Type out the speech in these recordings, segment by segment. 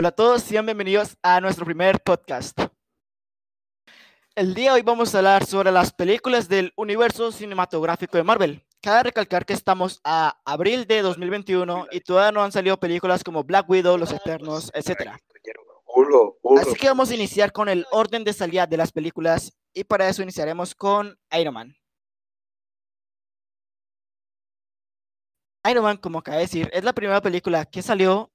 Hola a todos, sean bienvenidos a nuestro primer podcast. El día de hoy vamos a hablar sobre las películas del universo cinematográfico de Marvel. Cabe recalcar que estamos a abril de 2021 y todavía no han salido películas como Black Widow, Los Eternos, etc. Así que vamos a iniciar con el orden de salida de las películas y para eso iniciaremos con Iron Man. Iron Man, como acaba de decir, es la primera película que salió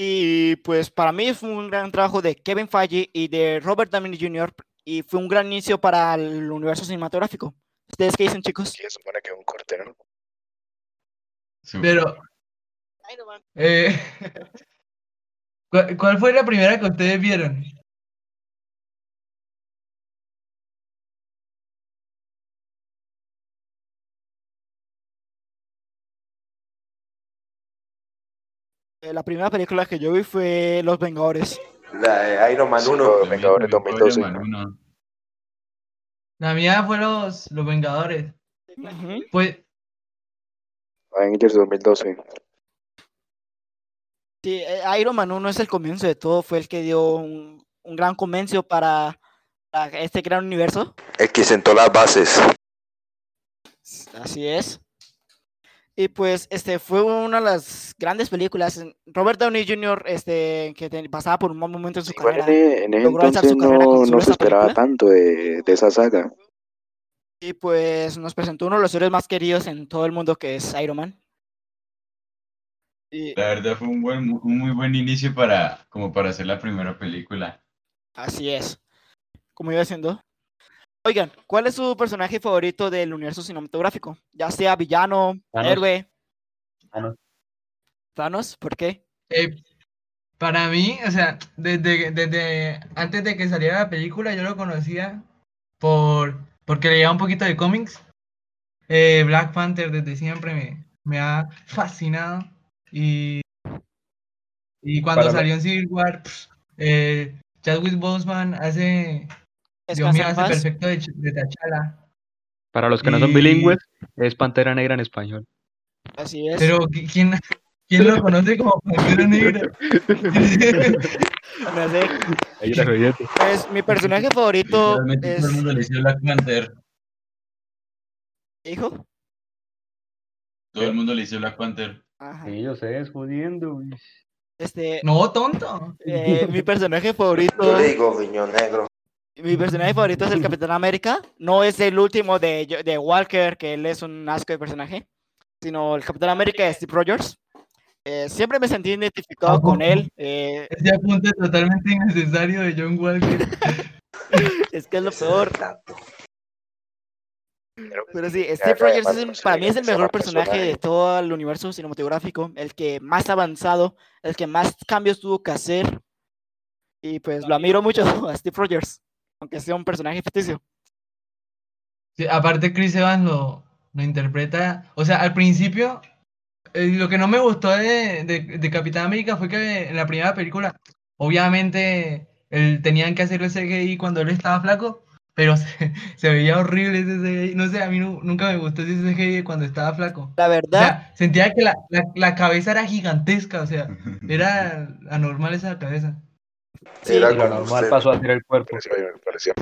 y pues para mí fue un gran trabajo de Kevin Feige y de Robert Downey Jr. y fue un gran inicio para el universo cinematográfico. ¿Ustedes qué dicen, chicos? Sí, supone que es un corte, ¿no? Pero, eh, ¿cuál, cuál fue la primera que ustedes vieron? La primera película que yo vi fue Los Vengadores. La de Iron Man Sí, 1. Los Vengadores 2012. La mía fue los, los Vengadores. Ujú. Pues, Avengers 2012. Sí, eh, Iron Man 1 es el comienzo de todo, fue el que dio un, un gran comienzo para, para este gran universo. El que sentó las bases. Así es. Y pues este fue una de las grandes películas. Robert Downey Jr. este que te- pasaba por un mal momento en su Igual carrera. en, en ese logró alzar entonces su carrera no, no se esperaba película. tanto de, de esa saga. Y pues nos presentó uno de los héroes más queridos en todo el mundo que es Iron Man. Y La verdad fue un buen, un muy buen inicio para, como para hacer la primera película. así es. Como iba diciendo. Oigan, ¿cuál es su personaje favorito del universo cinematográfico? Ya sea villano, Thanos. héroe. Thanos. Thanos, ¿por qué? eh, para mí, o sea, desde, desde antes de que saliera la película, yo lo conocía por porque leía un poquito de cómics. Eh, Black Panther desde siempre me, me ha fascinado. Y, y cuando Para mí- salió en Civil War, pff, eh, Chadwick Boseman hace, Dios mío, hace perfecto de, Ch- de T'Challa. Para los que no son bilingües, es Pantera Negra en español. Así es. Pero ¿qui- ¿quién, quién lo conoce como Pantera Negra? No sé, Ahí está jodiendo. pues, mi personaje favorito Realmente es. todo el mundo le hizo Black Panther. ¿Hijo? Todo el mundo le hizo Black Panther. Ajá. Sí, yo sé, es jodiendo. Este, No, tonto. eh, mi personaje favorito. Yo le digo riñón negro. Mi personaje favorito es el Capitán América. No es el último de, de Walker, que él es un asco de personaje, sino el Capitán América de Steve Rogers. Eh, siempre me sentí identificado ¿A con él. eh, Ese apunte totalmente innecesario de John Walker. es que es lo peor. Pero sí, Steve Rogers es el- para mí es el mejor personaje. personaje de todo el universo cinematográfico, el que más avanzado, el que más cambios tuvo que hacer. Y pues lo admiro mucho a Steve Rogers, aunque sea un personaje ficticio. Sí, aparte, Chris Evans lo, lo interpreta. O sea, al principio, eh, lo que no me gustó de, de, de Capitán América fue que en la primera película, obviamente, él, tenían que hacer el CGI cuando él estaba flaco, pero se, se veía horrible ese CGI. No sé, a mí nu- nunca me gustó ese CGI cuando estaba flaco. La O verdad, sea, sentía que la, la, la cabeza era gigantesca, o sea, era anormal esa cabeza. Sí, Era lo normal usted. pasó a ser el cuerpo. Parecía, parecía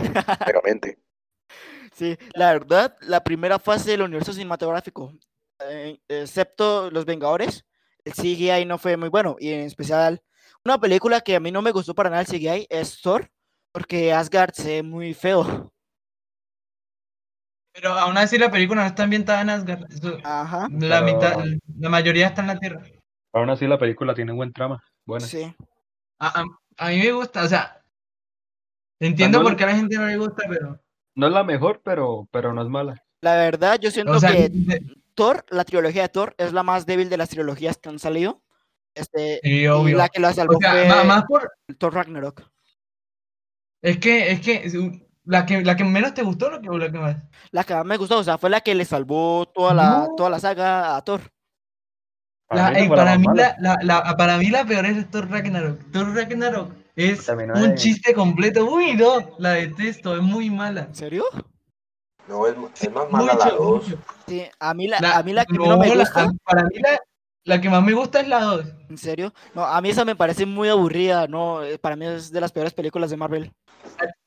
megamente. sí, la verdad, la primera fase del universo cinematográfico, eh, excepto Los Vengadores, el CGI no fue muy bueno. Y en especial, una película que a mí no me gustó para nada el CGI es Thor, porque Asgard se ve muy feo. Pero aún así la película no está ambientada en Asgard. eso- Ajá, la Pero- mitad, la mayoría está en la Tierra. Aún así la película tiene buen trama. Buena. sí. A, a- mí me gusta, o sea, entiendo no por qué a la gente no le gusta, pero, No es la mejor, pero, pero no es mala. La verdad, yo siento o sea, que de- Thor, la trilogía de Thor, es la más débil de las trilogías que han salido. Este, sí, y obvio. la que la salvó O sea, fue más por, Thor Ragnarok. es que, es que, la que, la que menos te gustó, lo que, o la que más. La que más me gustó, o sea, fue la que le salvó toda la, No. toda la saga a Thor. La- mí no la para, más mí la, la, la- para mí la peor es Thor Ragnarok. Thor Ragnarok es no un es- chiste completo. Uy, no, la detesto, es muy mala. ¿En serio? No, es, es más mala la Mucho, 2. mucho. Sí, a mí la, La- a mí la que no me la- gusta, para mí la, La que más me gusta es la 2. ¿En serio? No, a mí esa me parece muy aburrida, no, eh, para mí es de las peores películas de Marvel.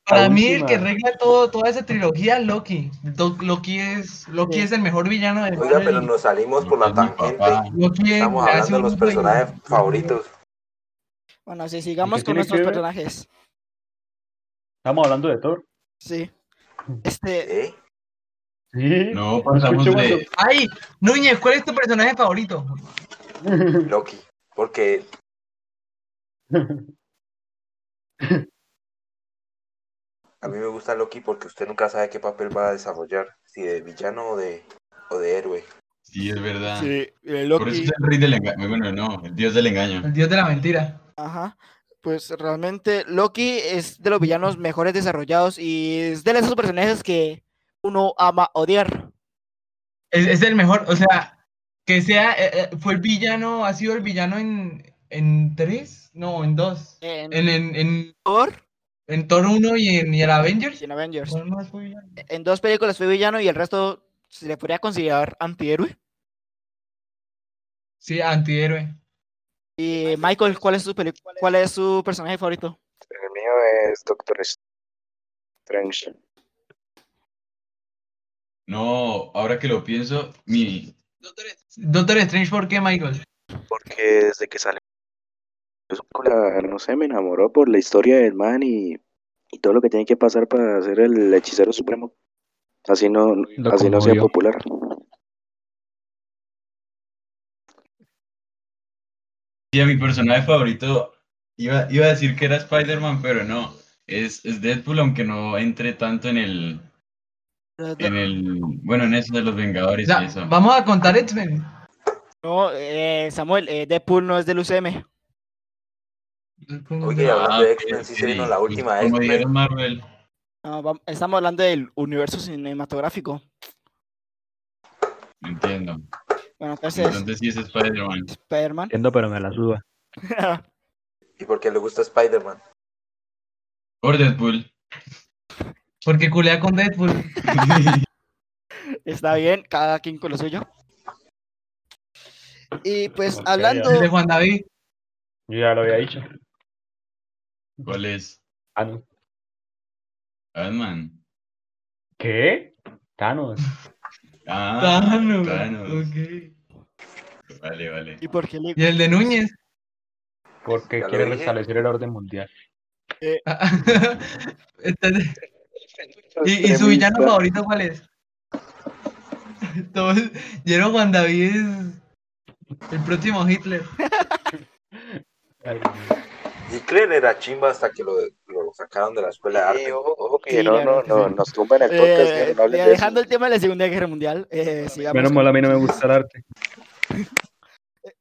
Para mí el que arregla todo, toda esa trilogía es Loki. Do- Loki es Loki Sí. es el mejor villano de Oiga, pero nos salimos por la tangente. Loki Estamos hablando de los y- personajes favoritos. Bueno, sí, sigamos con nuestros personajes. Estamos hablando de Thor. Sí. Este, ¿Eh? Sí. No, pasamos de. Ay, Núñez, ¿cuál es tu personaje favorito? Loki. Porque a mí me gusta Loki porque usted nunca sabe qué papel va a desarrollar. Si de villano o de, o de héroe. Sí, es verdad. sí, eh, Por eso Loki, es el rey del engaño. Bueno, no, el dios del engaño. El dios de la mentira. ajá, pues realmente Loki es de los villanos mejores desarrollados y es de esos personajes que uno ama odiar. Es, es el mejor, o sea, que sea, eh, eh, fue el villano, ha sido el villano en, en tres, no, en dos. En En, en, en, Thor en Thor 1 y en, y en Avengers. y en Avengers. ¿Cuál más fue villano? En dos películas fue villano y el resto se le podría considerar antihéroe. Sí, antihéroe. Y Michael, ¿cuál es su peli- cuál es su personaje favorito? El mío es Doctor Strange. No, ahora que lo pienso, mi. Doctor Strange, ¿por qué, Michael? Porque desde que sale esa película, no sé, me enamoró por la historia del man y, y todo lo que tiene que pasar para ser el hechicero supremo. Así no, Lo así no sea popular. Sí, a mi personaje favorito iba, iba a decir que era Spider-Man, pero no. Es, es Deadpool, aunque no entre tanto en el. En el. Bueno, en eso de los O Vengadores sea, y eso. vamos a contar X-Men. No, eh, Samuel, eh, Deadpool no es del UCM. Oye, hablando de X-Men, sí sí, se vino la última como X-Men. dijeron Marvel. No, vam- estamos hablando del universo cinematográfico. Entiendo. Bueno, entonces, Entonces sí es Spider-Man. Spider-Man. Entiendo, pero me la suda. ¿Y por qué le gusta Spider-Man? Por Deadpool. Porque culea con Deadpool. Está bien, cada quien con lo suyo. Y pues hablando, De Juan David. Yo ya lo había dicho. ¿Cuál es? No. Batman. ¿Qué? Thanos. Ah, Thanos. Thanos. ok. Vale, vale. ¿y por qué le- Y el de Núñez. Porque quiere restablecer el orden mundial. Entonces, ¿y, y su villano favorito cuál es? Todos, Yero Juan David es el próximo Hitler. Ay, Hitler era chimba hasta que lo, lo sacaron de la escuela de arte. Ojo, ojo que Sí, no, no, no, sí. nos tumban el podcast, Eh, que no eh, de dejando el tema de la Segunda Guerra Mundial, eh, sigamos. Menos mal a mí no me gusta el arte.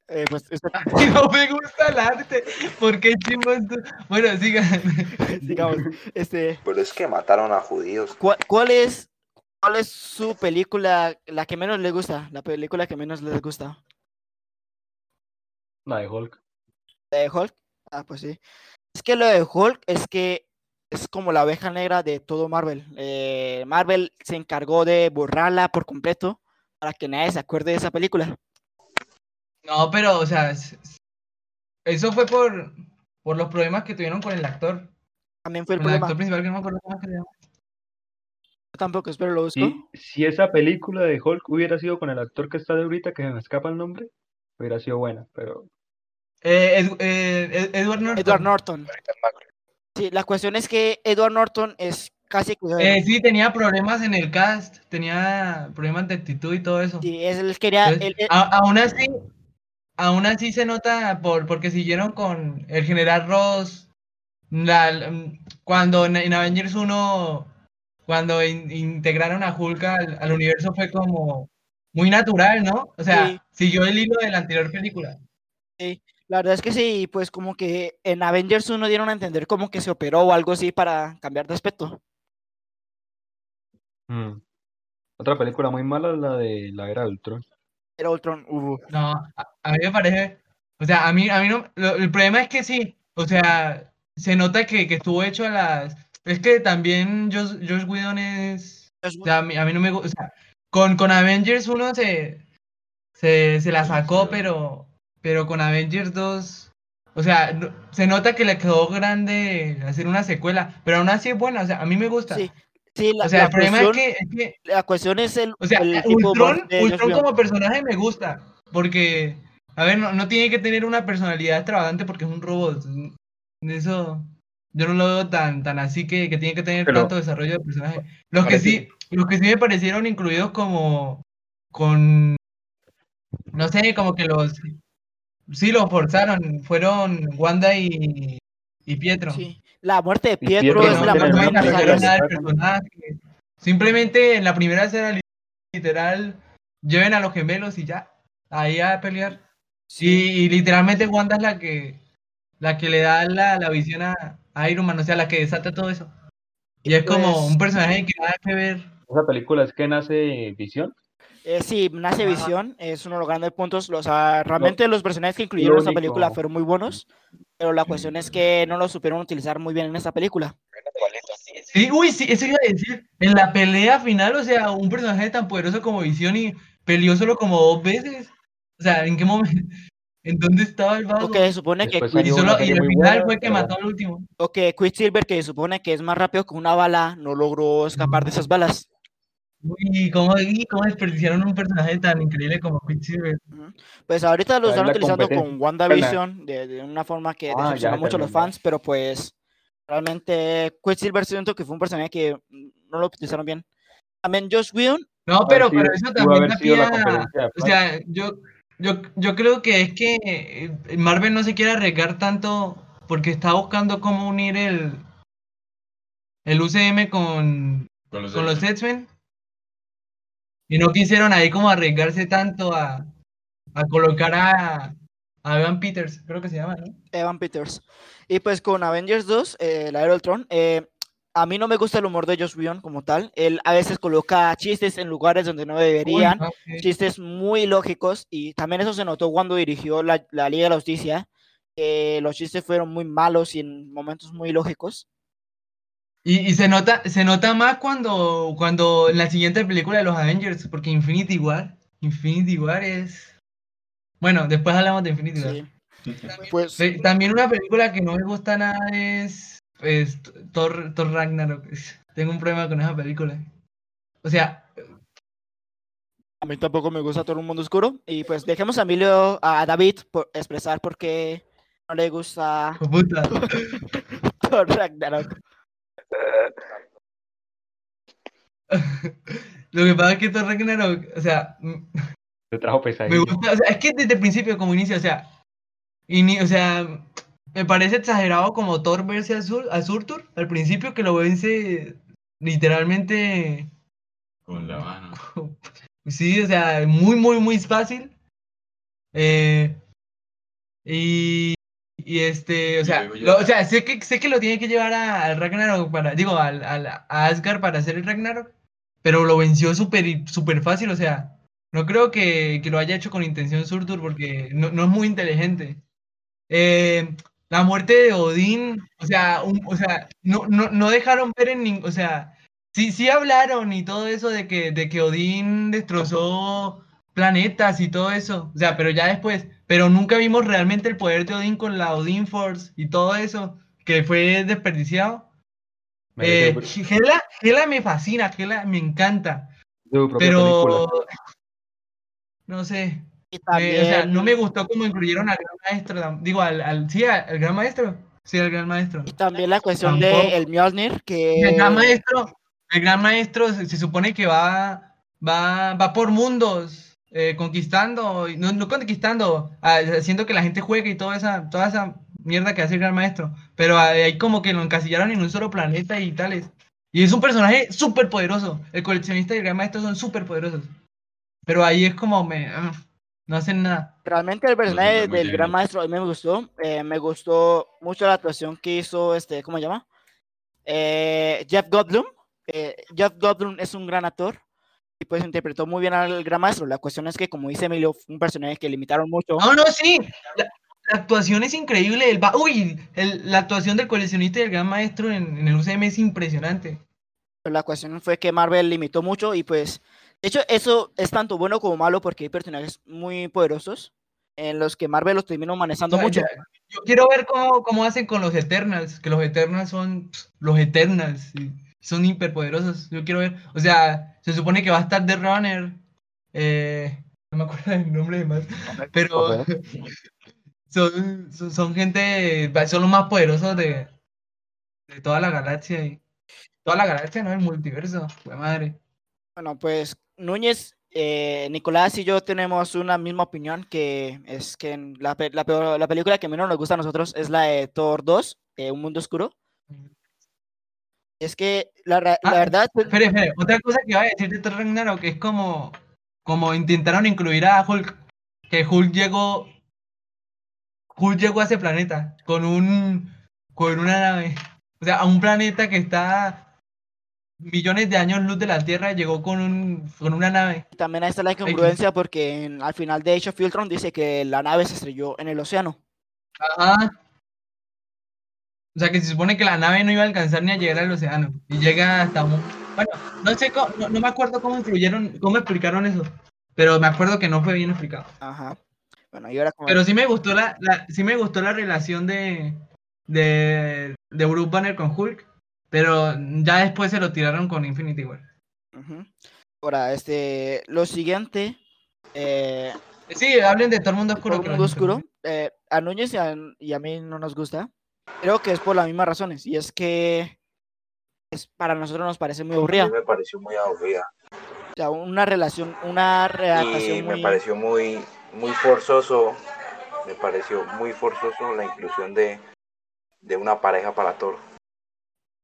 eh, pues, usted- Y no me gusta el arte. ¿Por qué chimbo esto? Bueno, sigan. sigamos. Este, Pero es que mataron a judíos. ¿cuál, cuál es, ¿Cuál es su película, la que menos les gusta? La película que menos les gusta. La de Hulk. ¿La de Hulk? Ah, pues sí. Es que lo de Hulk es que es como la oveja negra de todo Marvel. Eh, Marvel se encargó de borrarla por completo para que nadie se acuerde de esa película. No, pero, o sea, eso fue por, por los problemas que tuvieron con el actor. También fue el Con el actor principal, que no me acuerdo cómo se llama. Yo tampoco, espero lo busco. Si, si esa película de Hulk hubiera sido con el actor que está de ahorita, que se me escapa el nombre, hubiera sido buena, pero Eh, Ed- eh, Ed- Edward Norton. Edward Norton. Sí, la cuestión es que Edward Norton es casi Eh, sí, tenía problemas en el cast, tenía problemas de actitud y todo eso. sí, es él quería Entonces, él- él- a- aún así, aún así se nota por, porque siguieron con el general Ross. la- cuando en, en Avengers 1, cuando in- integraron a Hulk al, al universo fue como muy natural, ¿no? O sea, Sí. siguió el hilo de la anterior película. La verdad es que sí, pues como que en Avengers 1 dieron a entender como que se operó o algo así para cambiar de aspecto. mm. otra película muy mala es la de la era de Ultron. Era Ultron, hubo. No, a, a mí me parece, o sea, a mí, a mí no, lo- el problema es que sí, o sea, se nota que, que estuvo hecho a las, es que también Josh, Josh Whedon es, o sea, a mí, a mí no me gusta, o sea, con, con Avengers 1 se, se, se la sacó, pero pero con Avengers 2, o sea, no- se nota que le quedó grande hacer una secuela, pero aún así es buena, o sea, a mí me gusta. Sí, sí, la, o sea, la el problema cuestión, es que, es que la cuestión es el, o sea, el de Ultron, Ultron como personaje me gusta, porque, a ver, no, no tiene que tener una personalidad extravagante porque es un robot. Eso, yo no lo veo tan, tan así que, que tiene que tener Pero- tanto desarrollo de personaje. Los que sí, los que sí me parecieron incluidos como con, no sé, como que los, sí los forzaron, fueron Wanda y, y Pietro. Sí, la muerte de Pietro Pietro es no la no más del personaje. Simplemente en la primera escena li- literal lleven a los gemelos y ya, ahí a pelear. Y, y literalmente Wanda es la que la que le da la, la visión a, a Iron Man, o sea, la que desata todo eso. Y es como un personaje que nada que ver. Esa película es que nace Visión. Eh, sí, nace Ajá. Visión, es uno de los grandes puntos. O sea, realmente los personajes que incluyeron en esta película fueron muy buenos, pero la cuestión es que no lo supieron utilizar muy bien en esta película. Sí, uy, sí, eso iba a decir. En la pelea final, o sea, un personaje tan poderoso como Visión y peleó solo como dos veces. O sea, ¿en qué momento? ¿En dónde estaba el vago? O que se supone que, Y, solo, y al final buena, fue que pero mató al último. o que Quicksilver, que se supone que es más rápido que una bala, no logró escapar de esas balas. Uy, ¿cómo, y cómo desperdiciaron un personaje tan increíble como Quicksilver? Pues ahorita lo están utilizando con WandaVision de, de una forma que Ah, mucho a los fans, pero pues realmente Quicksilver siento que fue un personaje que no lo utilizaron bien. También Josh Whedon, No, pero, sido- pero eso también pie la O sea, yo, yo, yo creo que es que eh, Marvel no se quiere arriesgar tanto porque está buscando cómo unir el, el UCM con, Con los con los X-Men. Y no quisieron ahí como arriesgarse tanto a, a colocar a, a Evan Peters, creo que se llama, ¿no? Evan Peters. Y pues con Avengers 2, eh, la Ultron, eh, a mí no me gusta el humor de Josh Whedon como tal. Él a veces coloca chistes en lugares donde no deberían, Uy, chistes muy lógicos, y también eso se notó cuando dirigió la, la Liga de la Justicia. los chistes fueron muy malos y en momentos muy lógicos. Y, y se nota, se nota más cuando, cuando en la siguiente película de los Avengers, porque Infinity War, Infinity War es. Bueno, después hablamos de Infinity War. Sí. Pues Sí, También una película que no me gusta nada es, es Thor, Thor Ragnarok. Tengo un problema con esa película. O sea, a mí tampoco me gusta todo un mundo oscuro. Y pues dejemos a Emilio, a David, por expresar por qué no le gusta puta. Thor Ragnarok. Lo que pasa es que Thor Ragnarok, o sea, m- Se trajo me pesadilla. gusta, o sea, es que desde el principio, como inicia, o sea, ini- o sea, me parece exagerado como Thor verse a, Sur, a Surtur al principio que lo vence literalmente, Con la mano. sí, o sea, muy, muy, muy fácil. Eh, y, y este, o sea, lo- o sea, sé que, sé que lo tiene que llevar al Ragnarok para, digo, al, al- a Asgard para hacer el Ragnarok, pero lo venció súper súper fácil, o sea, no creo que, que lo haya hecho con intención Surtur porque no, no es muy inteligente. Eh, la muerte de Odín, o sea, un- o sea no, no, no dejaron ver en ningún, o sea, sí, sí hablaron y todo eso de que, de que Odín destrozó planetas y todo eso, o sea, pero ya después, pero nunca vimos realmente el poder de Odín con la Odin Force y todo eso, que fue desperdiciado. Eh, Hela, Hela me fascina, Hela me encanta, pero película. no sé, Y me- o sea, también, no me gustó cómo incluyeron al gran maestro, digo, al, al sí, al, al gran maestro, sí, al gran maestro. y también la cuestión Tampoco. de el Mjolnir, que El gran maestro, el gran maestro se, se supone que va, va, va por mundos, eh, conquistando, y no, no conquistando, ah, haciendo que la gente juegue y toda esa, toda esa mierda que hace el gran maestro. Pero ah, ahí como que lo encasillaron en un solo planeta y tales. Y es un personaje súper poderoso. El coleccionista y el gran maestro son súper poderosos. Pero ahí es como me, ah, no hacen nada. realmente el personaje está muy del gran maestro a mí me gustó. eh, me gustó mucho la actuación que hizo este, ¿cómo se llama? Eh, Jeff Goldblum. Eh, Jeff Goldblum es un gran actor y pues interpretó muy bien al gran maestro. La cuestión es que, como dice Emilio, fue un personaje que limitaron mucho. No, no, sí. La, la actuación es increíble. El, uy, el- la actuación del coleccionista y el gran maestro en, en el UCM es impresionante. Pero la cuestión fue que Marvel limitó mucho y pues, de hecho, eso es tanto bueno como malo porque hay personajes muy poderosos en los que Marvel los terminó O manejando sea, mucho. ya- yo quiero ver cómo, cómo hacen con los Eternals, que los Eternals son pss, los Eternals, y son hiperpoderosos. Yo quiero ver, o sea, se supone que va a estar The Runner, eh, no me acuerdo del nombre de más, pero son, son, son gente, son los más poderosos de, de toda la galaxia y toda la galaxia, no el multiverso, fue madre. Bueno, pues Núñez, eh, Nicolás y yo tenemos una misma opinión, que es que en la, pe- la, peor- la película que menos nos gusta a nosotros es la de Thor 2, eh, Un Mundo Oscuro. Y es que la, la Ah, verdad, pues, Espere, espere, otra cosa que iba a decir de Thor Ragnarok es como, como intentaron incluir a Hulk, que Hulk llegó, Hulk llegó a ese planeta con un, con una nave, o sea, a un planeta que está millones de años luz de la Tierra, llegó con un, con una nave. también ahí está la incongruencia porque en- al final de Age of Ultron dice que la nave se estrelló en el océano. Ajá. O sea, que se supone que la nave no iba a alcanzar ni a llegar al océano. Y llega hasta un... Bueno, no sé, cómo- no, no me acuerdo cómo incluyeron, cómo explicaron eso. Pero me acuerdo que no fue bien explicado. Ajá. Bueno, y ahora como... Pero sí me gustó la, la- sí me gustó la relación de, de, de Bruce Banner con Hulk. Pero ya después se lo tiraron con Infinity War. Ahora, este, lo siguiente, eh, Sí, hablen de todo el mundo oscuro. Un los mundo oscuro, eh, a Núñez y a, y a mí no nos gusta. Creo que es por las mismas razones. Y es que es, para nosotros nos parece muy A aburrida. mí me pareció muy aburrida. O sea, una relación, una Y readaptación me muy... pareció muy, muy forzoso, me pareció muy forzoso la inclusión de, de una pareja para Thor.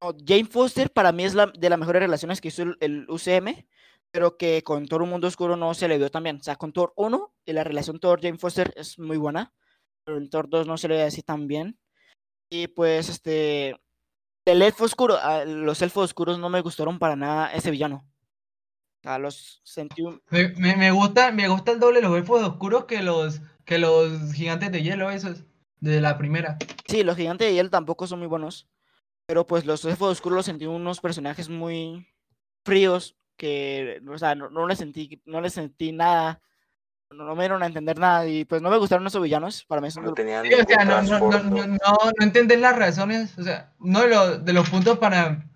No, Jane Foster para mí es la, de las mejores relaciones que hizo el, el UCM, pero que con Thor Un Mundo Oscuro no se le vio tan bien. O sea, con Thor 1, y la relación Thor-Jane Foster es muy buena, pero en Thor 2 no se le ve así tan bien. Y pues, este, el elfo oscuro, ah, los elfos oscuros no me gustaron para nada ese villano. Sea, los sentí un- Me, me, me gusta, me gusta el doble de los elfos oscuros que los, que los gigantes de hielo, esos. De la primera. Sí, los gigantes de hielo tampoco son muy buenos. Pero pues los elfos oscuros los sentí unos personajes muy fríos que, o sea, no, no les sentí, no les sentí nada. No, me dieron a entender nada. Y pues no me gustaron esos villanos. Para mí son No tenían Sí, o sea, ningún no, no, no, trasfondo. no, no, no entender las razones. O sea, uno de los, de los puntos para,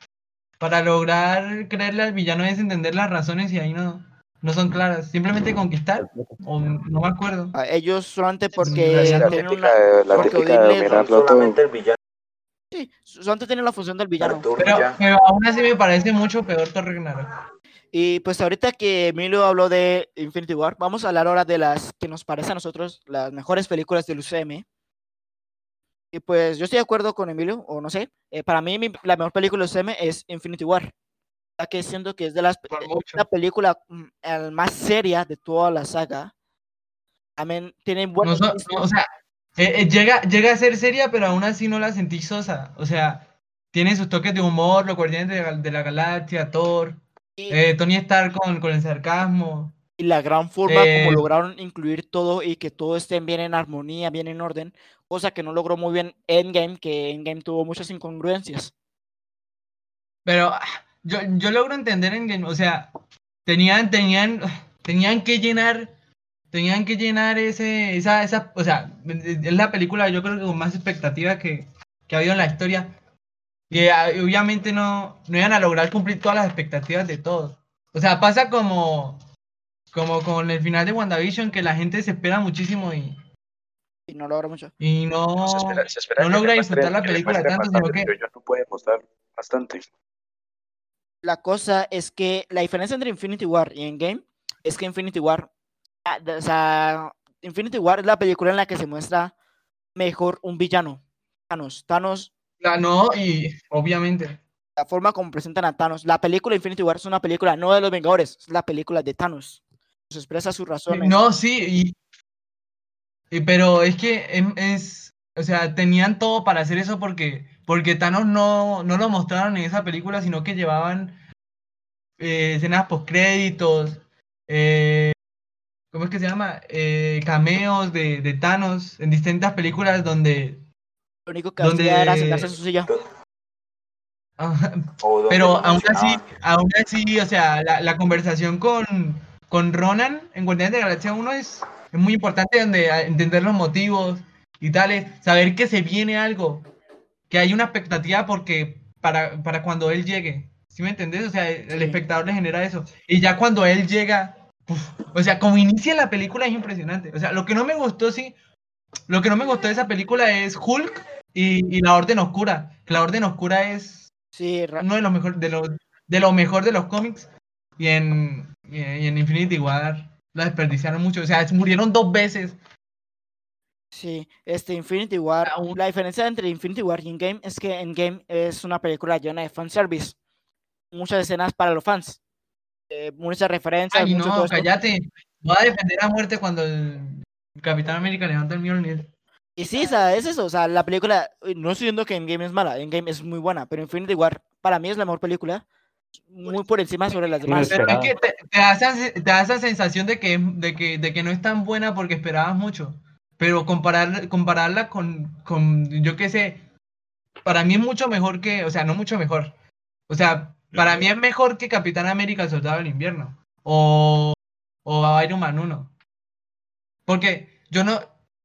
para lograr creerle al villano es entender las razones y ahí no, no son claras. Simplemente conquistar. O no me acuerdo. a ellos solamente porque sí, La tienen típica, una. la porque típica de Odile- dominarlo todo. Solamente el villano Sí, solamente tienen la función del villano. Pero, pero aún así me parece mucho peor Thor Ragnarok. Y pues ahorita que Emilio habló de Infinity War, vamos a hablar ahora de las que nos parecen a nosotros las mejores películas del UCM. Y pues yo estoy de acuerdo con Emilio, o no sé, eh, para mí mi- la mejor película del UCM es Infinity War. Ya que siento que es de las la película mm, el más seria de toda la saga. También tiene No buenos chistes. no, o sea, eh, eh, llega, llega a ser seria, pero aún así no la sentí sosa. O sea, tiene sus toques de humor, los guardianes de, de la galaxia, Thor, eh, Tony Stark con, con el sarcasmo. y la gran forma eh, como lograron incluir todo y que todo esté bien en armonía, bien en orden, cosa que no logró muy bien Endgame, que Endgame tuvo muchas incongruencias. Pero ah, yo, yo logro entender en Game, o sea, tenían, tenían, tenían que llenar, tenían que llenar ese, esa, esa, o sea, es la película yo creo que con más expectativa que, que ha habido en la historia. Y ah, y obviamente no, no iban a lograr cumplir todas las expectativas de todos. O sea, pasa como, como con el final de WandaVision, que la gente se espera muchísimo y, Y no logra mucho. y no, Se espera, se espera no logra disfrutar la película tanto, sino que- pero ellos no pueden mostrar bastante. La cosa es que la diferencia entre Infinity War y Endgame es que Infinity War, ah, o sea, Infinity War es la película en la que se muestra mejor un villano. Thanos. Thanos, la no, y obviamente. la forma como presentan a Thanos. La película Infinity War es una película no de los Vengadores, es la película de Thanos. Se expresa sus razones. No, sí, y, y- pero es que em- es, o sea, tenían todo para hacer eso porque, porque Thanos no, no lo mostraron en esa película, sino que llevaban eh, escenas postcréditos, eh, ¿cómo es que se llama? Eh, cameos de, de Thanos en distintas películas donde, Lo único que donde- hacía era sentarse en su silla. ah, pero aún así, aún así, o sea, la, la conversación con, con Ronan en Guardianes de la Galaxia 1 es, es muy importante donde, a- entender los motivos y tales, saber que se viene algo, que hay una expectativa porque para, para cuando él llegue, ¿sí me entendés? O sea, el Sí. espectador le genera eso. Y ya cuando él llega, uf, o sea, como inicia la película es impresionante. O sea, lo que no me gustó, sí, lo que no me gustó de esa película es Hulk y, y la Orden Oscura. La Orden Oscura es Sí, uno de los mejor de los de lo mejor de los cómics y en, y en, Infinity War la desperdiciaron mucho, o sea, murieron dos veces. sí. Este Infinity War, la diferencia entre Infinity War y Endgame es que Endgame es una película llena de fanservice. Muchas escenas para los fans. eh, muchas referencias, Ay, mucho no, cállate. Voy a defender a muerte cuando el Capitán América levanta el Mjolnir. Y sí, o sea, es eso, o sea, la película, eh, no estoy diciendo que Endgame es mala, Endgame es muy buena, pero Infinity War para mí es la mejor película, muy por encima sobre las demás. Pero es que te, te da esa, se- te da esa sensación de que, de, que, de que no es tan buena porque esperabas mucho. Pero comparar, compararla con, con, yo qué sé, para mí es mucho mejor que, o sea, no mucho mejor. O sea, para mí es mejor que Capitán América, el Soldado del Invierno. O, o Iron Man 1. Porque yo no,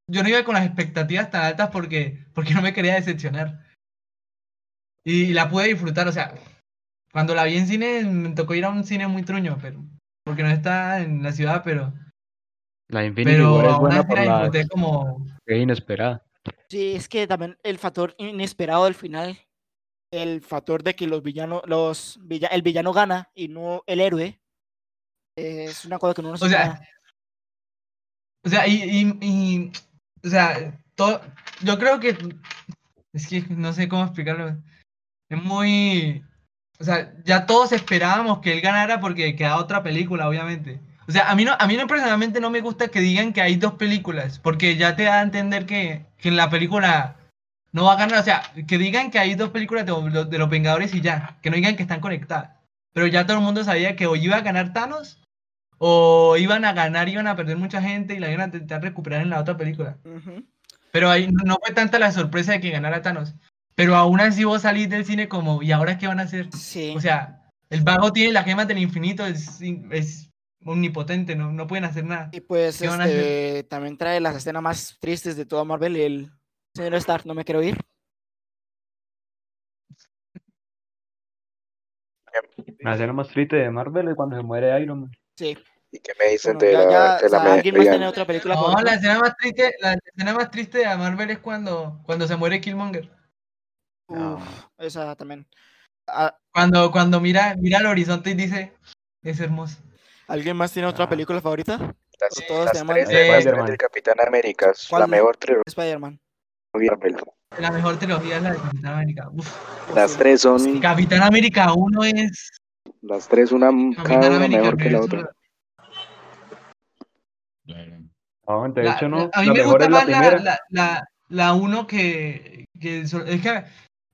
yo no iba con las expectativas tan altas porque, porque no me quería decepcionar. Y la pude disfrutar, o sea, cuando la vi en cine, me tocó ir a un cine muy truño, pero porque no está en la ciudad, pero, La Infinity pero War es buena por la disfruté como... es inesperada. Sí, es que también el factor inesperado del final, el factor de que los villanos, los villa- el villano gana y no el héroe, es una cosa que no nos O sea. O sea, y, y, y, o sea, todo, yo creo que, es que no sé cómo explicarlo, es muy, o sea, ya todos esperábamos que él ganara porque queda otra película, obviamente. O sea, a mí no, a mí no personalmente no me gusta que digan que hay dos películas, porque ya te da a entender que, que la película no va a ganar, o sea, que digan que hay dos películas de, de los Vengadores y ya, que no digan que están conectadas. Pero ya todo el mundo sabía que o iba a ganar Thanos o iban a ganar, iban a perder mucha gente y la iban a intentar recuperar en la otra película. Pero ahí no- fue tanta la sorpresa de que ganara Thanos. Pero aún así vos salís del cine como, ¿y ahora qué van a hacer? Sí, O sea, el vago tiene las gemas del infinito, es, es omnipotente, no, no pueden hacer nada. y pues este, también trae las escenas más tristes de toda Marvel, el señor Stark, no me quiero ir. La escena más triste de Marvel es cuando se muere Iron Man. Sí, ¿Y qué me dicen bueno, de ya, la, ya, de la ¿alguien más tiene otra película No, favorita? la escena más triste, la escena más triste de Marvel es cuando, cuando se muere Killmonger. No. Uf, esa también. Ah, Cuando, cuando mira, mira al horizonte y dice, es hermoso. ¿Alguien más tiene otra Ah. película favorita? las, tres de Spider-Man. Capitán América, es la mejor trilogía Spider-Man. La mejor trilogía es la de Capitán América. Uf. Las tres son, Capitán América 1 es las tres una Capitán cada una América mejor que la otra. No, de La- hecho no. la- a mí la me mejor gusta más la, la, la, la uno que, que es que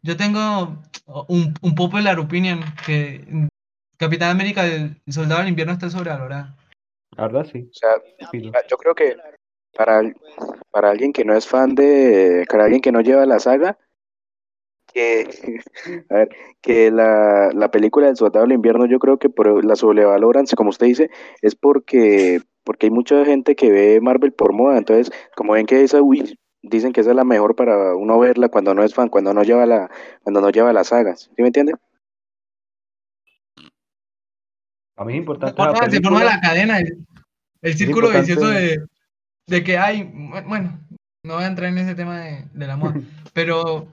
yo tengo un, un popular opinion que Capitán América el Soldado del Invierno está sobrevalorada. La verdad sí. O sea, yo creo que para, para alguien que no es fan de, para alguien que no lleva la saga, que, a ver, que la, la película del Soldado del Invierno yo creo que por, la sobrevaloran, como usted dice, es porque, porque hay mucha gente que ve Marvel por moda, entonces como ven que esa, uy, dicen que esa es la mejor para uno verla cuando no es fan, cuando no lleva la, cuando no lleva las sagas, ¿sí me entiende? A mí es importante la se forma la cadena, el, el círculo vicioso de, de que hay, bueno, no voy a entrar en ese tema de, del amor, pero,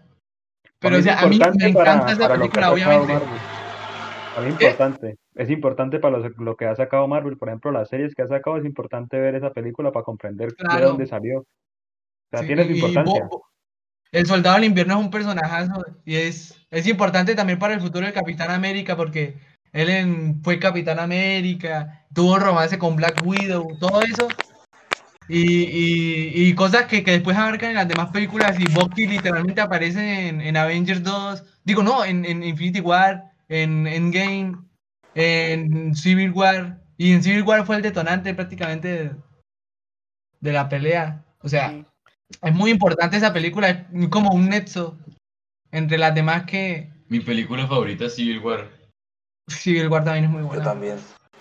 pero mí o sea, a mí me para- encanta esa para que película, obviamente. A mí es ¿Qué? importante. Es importante para lo, lo que ha sacado Marvel. Por ejemplo, las series que ha sacado, es importante ver esa película para comprender de Claro. dónde salió. O sea, Sí, tiene su importancia. El Soldado del Invierno es un personajazo y es, es importante también para el futuro del Capitán América porque él en- fue Capitán América, tuvo romance con Black Widow, todo eso. Y, y- y cosas que, que después abarcan en las demás películas y Bucky literalmente aparece en, en Avengers 2, digo no, en, en Infinity War, en Endgame, en Civil War, y en Civil War fue el detonante prácticamente de, de la pelea. O sea, Sí. es muy importante esa película, es como un nexo entre las demás que Mi película favorita es Civil War. Civil War también es muy Yo buena. también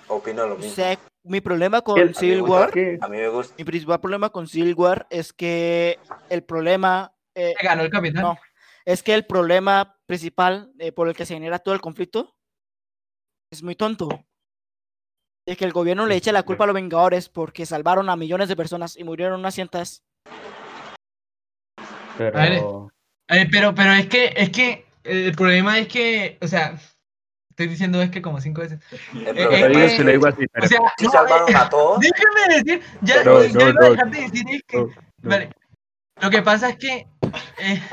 opino lo mismo. Mi problema con El- Civil War. A mí me gusta. mi principal problema con Civil War es que el problema, eh, Se ganó el capitán. no, es que el problema principal eh, por el que se genera todo el conflicto es muy tonto. De que el gobierno le echa la culpa a los Vengadores porque salvaron a millones de personas y murieron unas cientas. Pero. Eh, pero, pero es que, es que el problema es que, o sea, estoy diciendo es que como cinco veces. El Eh, eh, es se lo digo así, O pero- sea, si no, salvaron eh, a todos. déjame decir, ya, Pero- ya No, iba a no, dejar de decir es que, no, no. vale, lo que pasa es que, eh.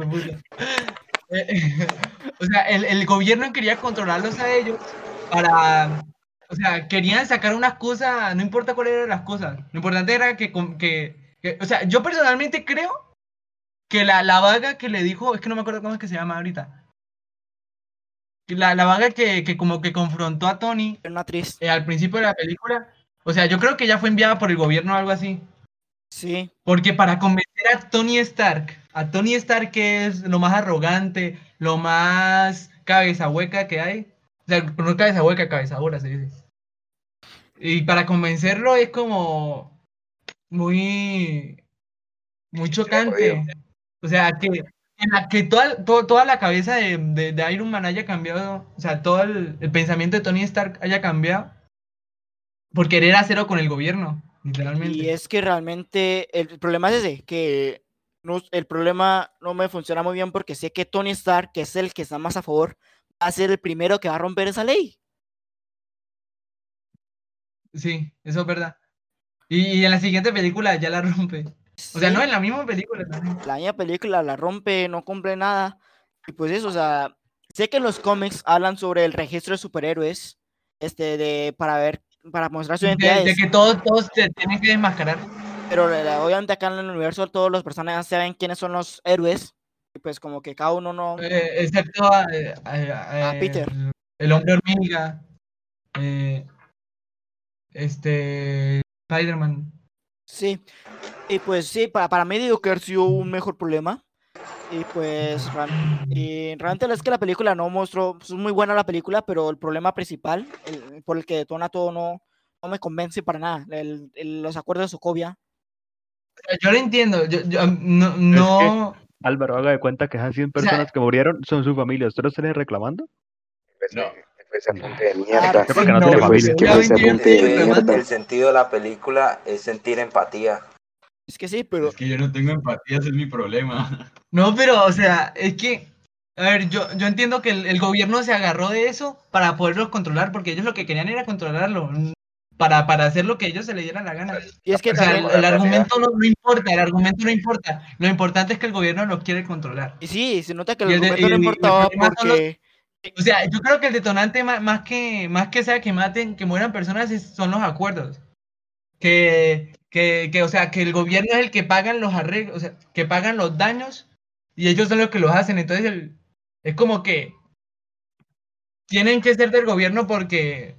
Eh, o sea, el, el gobierno quería controlarlos a ellos para, o sea, querían sacar unas cosas, no importa cuáles eran las cosas, lo importante era que, con- que, que- o sea, yo personalmente creo que la, la vaga que le dijo, es que no me acuerdo cómo es que se llama ahorita, la, la vaga que, que como que confrontó a Tony Era una eh, al principio de la película, o sea, yo creo que ya fue enviada por el gobierno o algo así. Sí, Porque para convencer a Tony Stark, a Tony Stark que es lo más arrogante, lo más cabeza hueca que hay, o sea, no cabeza hueca, cabeza dura se dice. Y para convencerlo es como muy, muy chocante. O sea, que, que la- que toda, to- toda la cabeza de, de- de Iron Man haya cambiado, o sea, todo el, el pensamiento de Tony Stark haya cambiado por querer hacerlo con el gobierno, literalmente. y es que realmente el problema es ese, que no, el problema no me funciona muy bien porque sé que Tony Stark, que es el que está más a favor, va a ser el primero que va a romper esa ley. Sí, eso es verdad. Y, en la siguiente película ya la rompe. O sea, Sí, no en la misma película también. la misma película la rompe, no cumple nada. Y pues eso, o sea, sé que en los cómics hablan sobre el registro de superhéroes, este, de, para ver, para mostrar su De, identidad. de que todos, todos se tienen que desmascarar. Pero eh, obviamente acá en el universo todos los personajes saben quiénes son los héroes. Y pues como que cada uno no... eh, excepto a, eh, a- a- Peter. El, el hombre hormiga. eh, este. Spider-Man. Sí. Y pues sí, para, para mí digo que ha sido un mejor problema. Y pues y realmente es que la película no mostró, pues, es muy buena la película, pero el problema principal, el- por el que detona todo, no, no me convence para nada. El- el- los acuerdos de Sokovia. O sea, Yo lo entiendo. Yo, yo, no. no Álvaro, haga de cuenta que esas 100 sea- personas que murieron son su familia. ¿Usted lo estaría reclamando? No. Fue ese apunte de mierda. ¿Qué porque no fue ese apunte de mierda? reclamando. El sentido de la película es sentir empatía. Es que sí, pero Es que yo no tengo empatía, ese es mi problema. No, pero, o sea, es que, a ver, yo, yo entiendo que el, el gobierno se agarró de eso para poderlos controlar, porque ellos lo que querían era controlarlo, para, para hacer lo que ellos se le diera la gana. y es que O sea, el, argumento no, no importa, el argumento no importa. Lo importante es que el gobierno los quiere controlar. y sí, se nota que y el de- argumento no y- y el importaba los- O sea, yo creo que el detonante más, más que más que sea que maten, que mueran personas, son los acuerdos. Que, que, que, o sea, que el gobierno es el que pagan los arreglos, o sea, que pagan los daños y ellos son los que los hacen. Entonces, el- es como que tienen que ser del gobierno porque,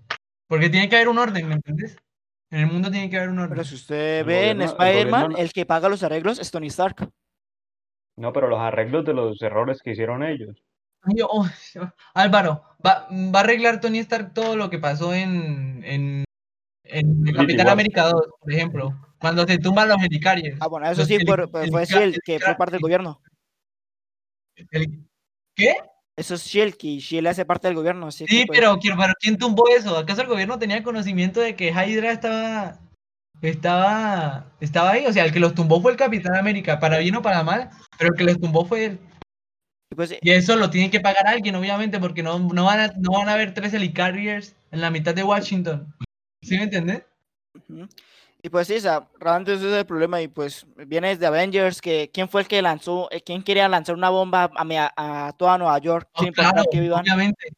porque tiene que haber un orden, ¿me entiendes? En el mundo tiene que haber un orden. pero si usted El ve en el Spider-Man, gobierno el que paga los arreglos es Tony Stark. No, pero los arreglos de los errores que hicieron ellos. Ay, oh, Álvaro, va, va a arreglar Tony Stark todo lo que pasó en, en, en Infinity Capitán War. América 2, por ejemplo, cuando se tumban los helicarriers. Ah, bueno, eso sí, pero fue helica- Shield, que fue parte del gobierno. ¿Qué? Eso es Shield, que Shield hace parte del gobierno. Así Sí, pues, pero, ¿quién- pero ¿quién tumbó eso? ¿Acaso el gobierno tenía conocimiento de que Hydra estaba, estaba, estaba ahí? O sea, el que los tumbó fue el Capitán América, para bien o para mal, pero el que los tumbó fue él. pues, Y eso lo tiene que pagar alguien, obviamente, porque no, no, van, a, no van a haber tres helicarriers en la mitad de Washington. ¿Sí me entiendes? Ujú. Y pues sí, o sea, realmente ese es el problema. Y pues viene desde Avengers, que quién fue el que lanzó, eh, quién quería lanzar una bomba a, a- a toda Nueva York, No, claro, que vivan. obviamente.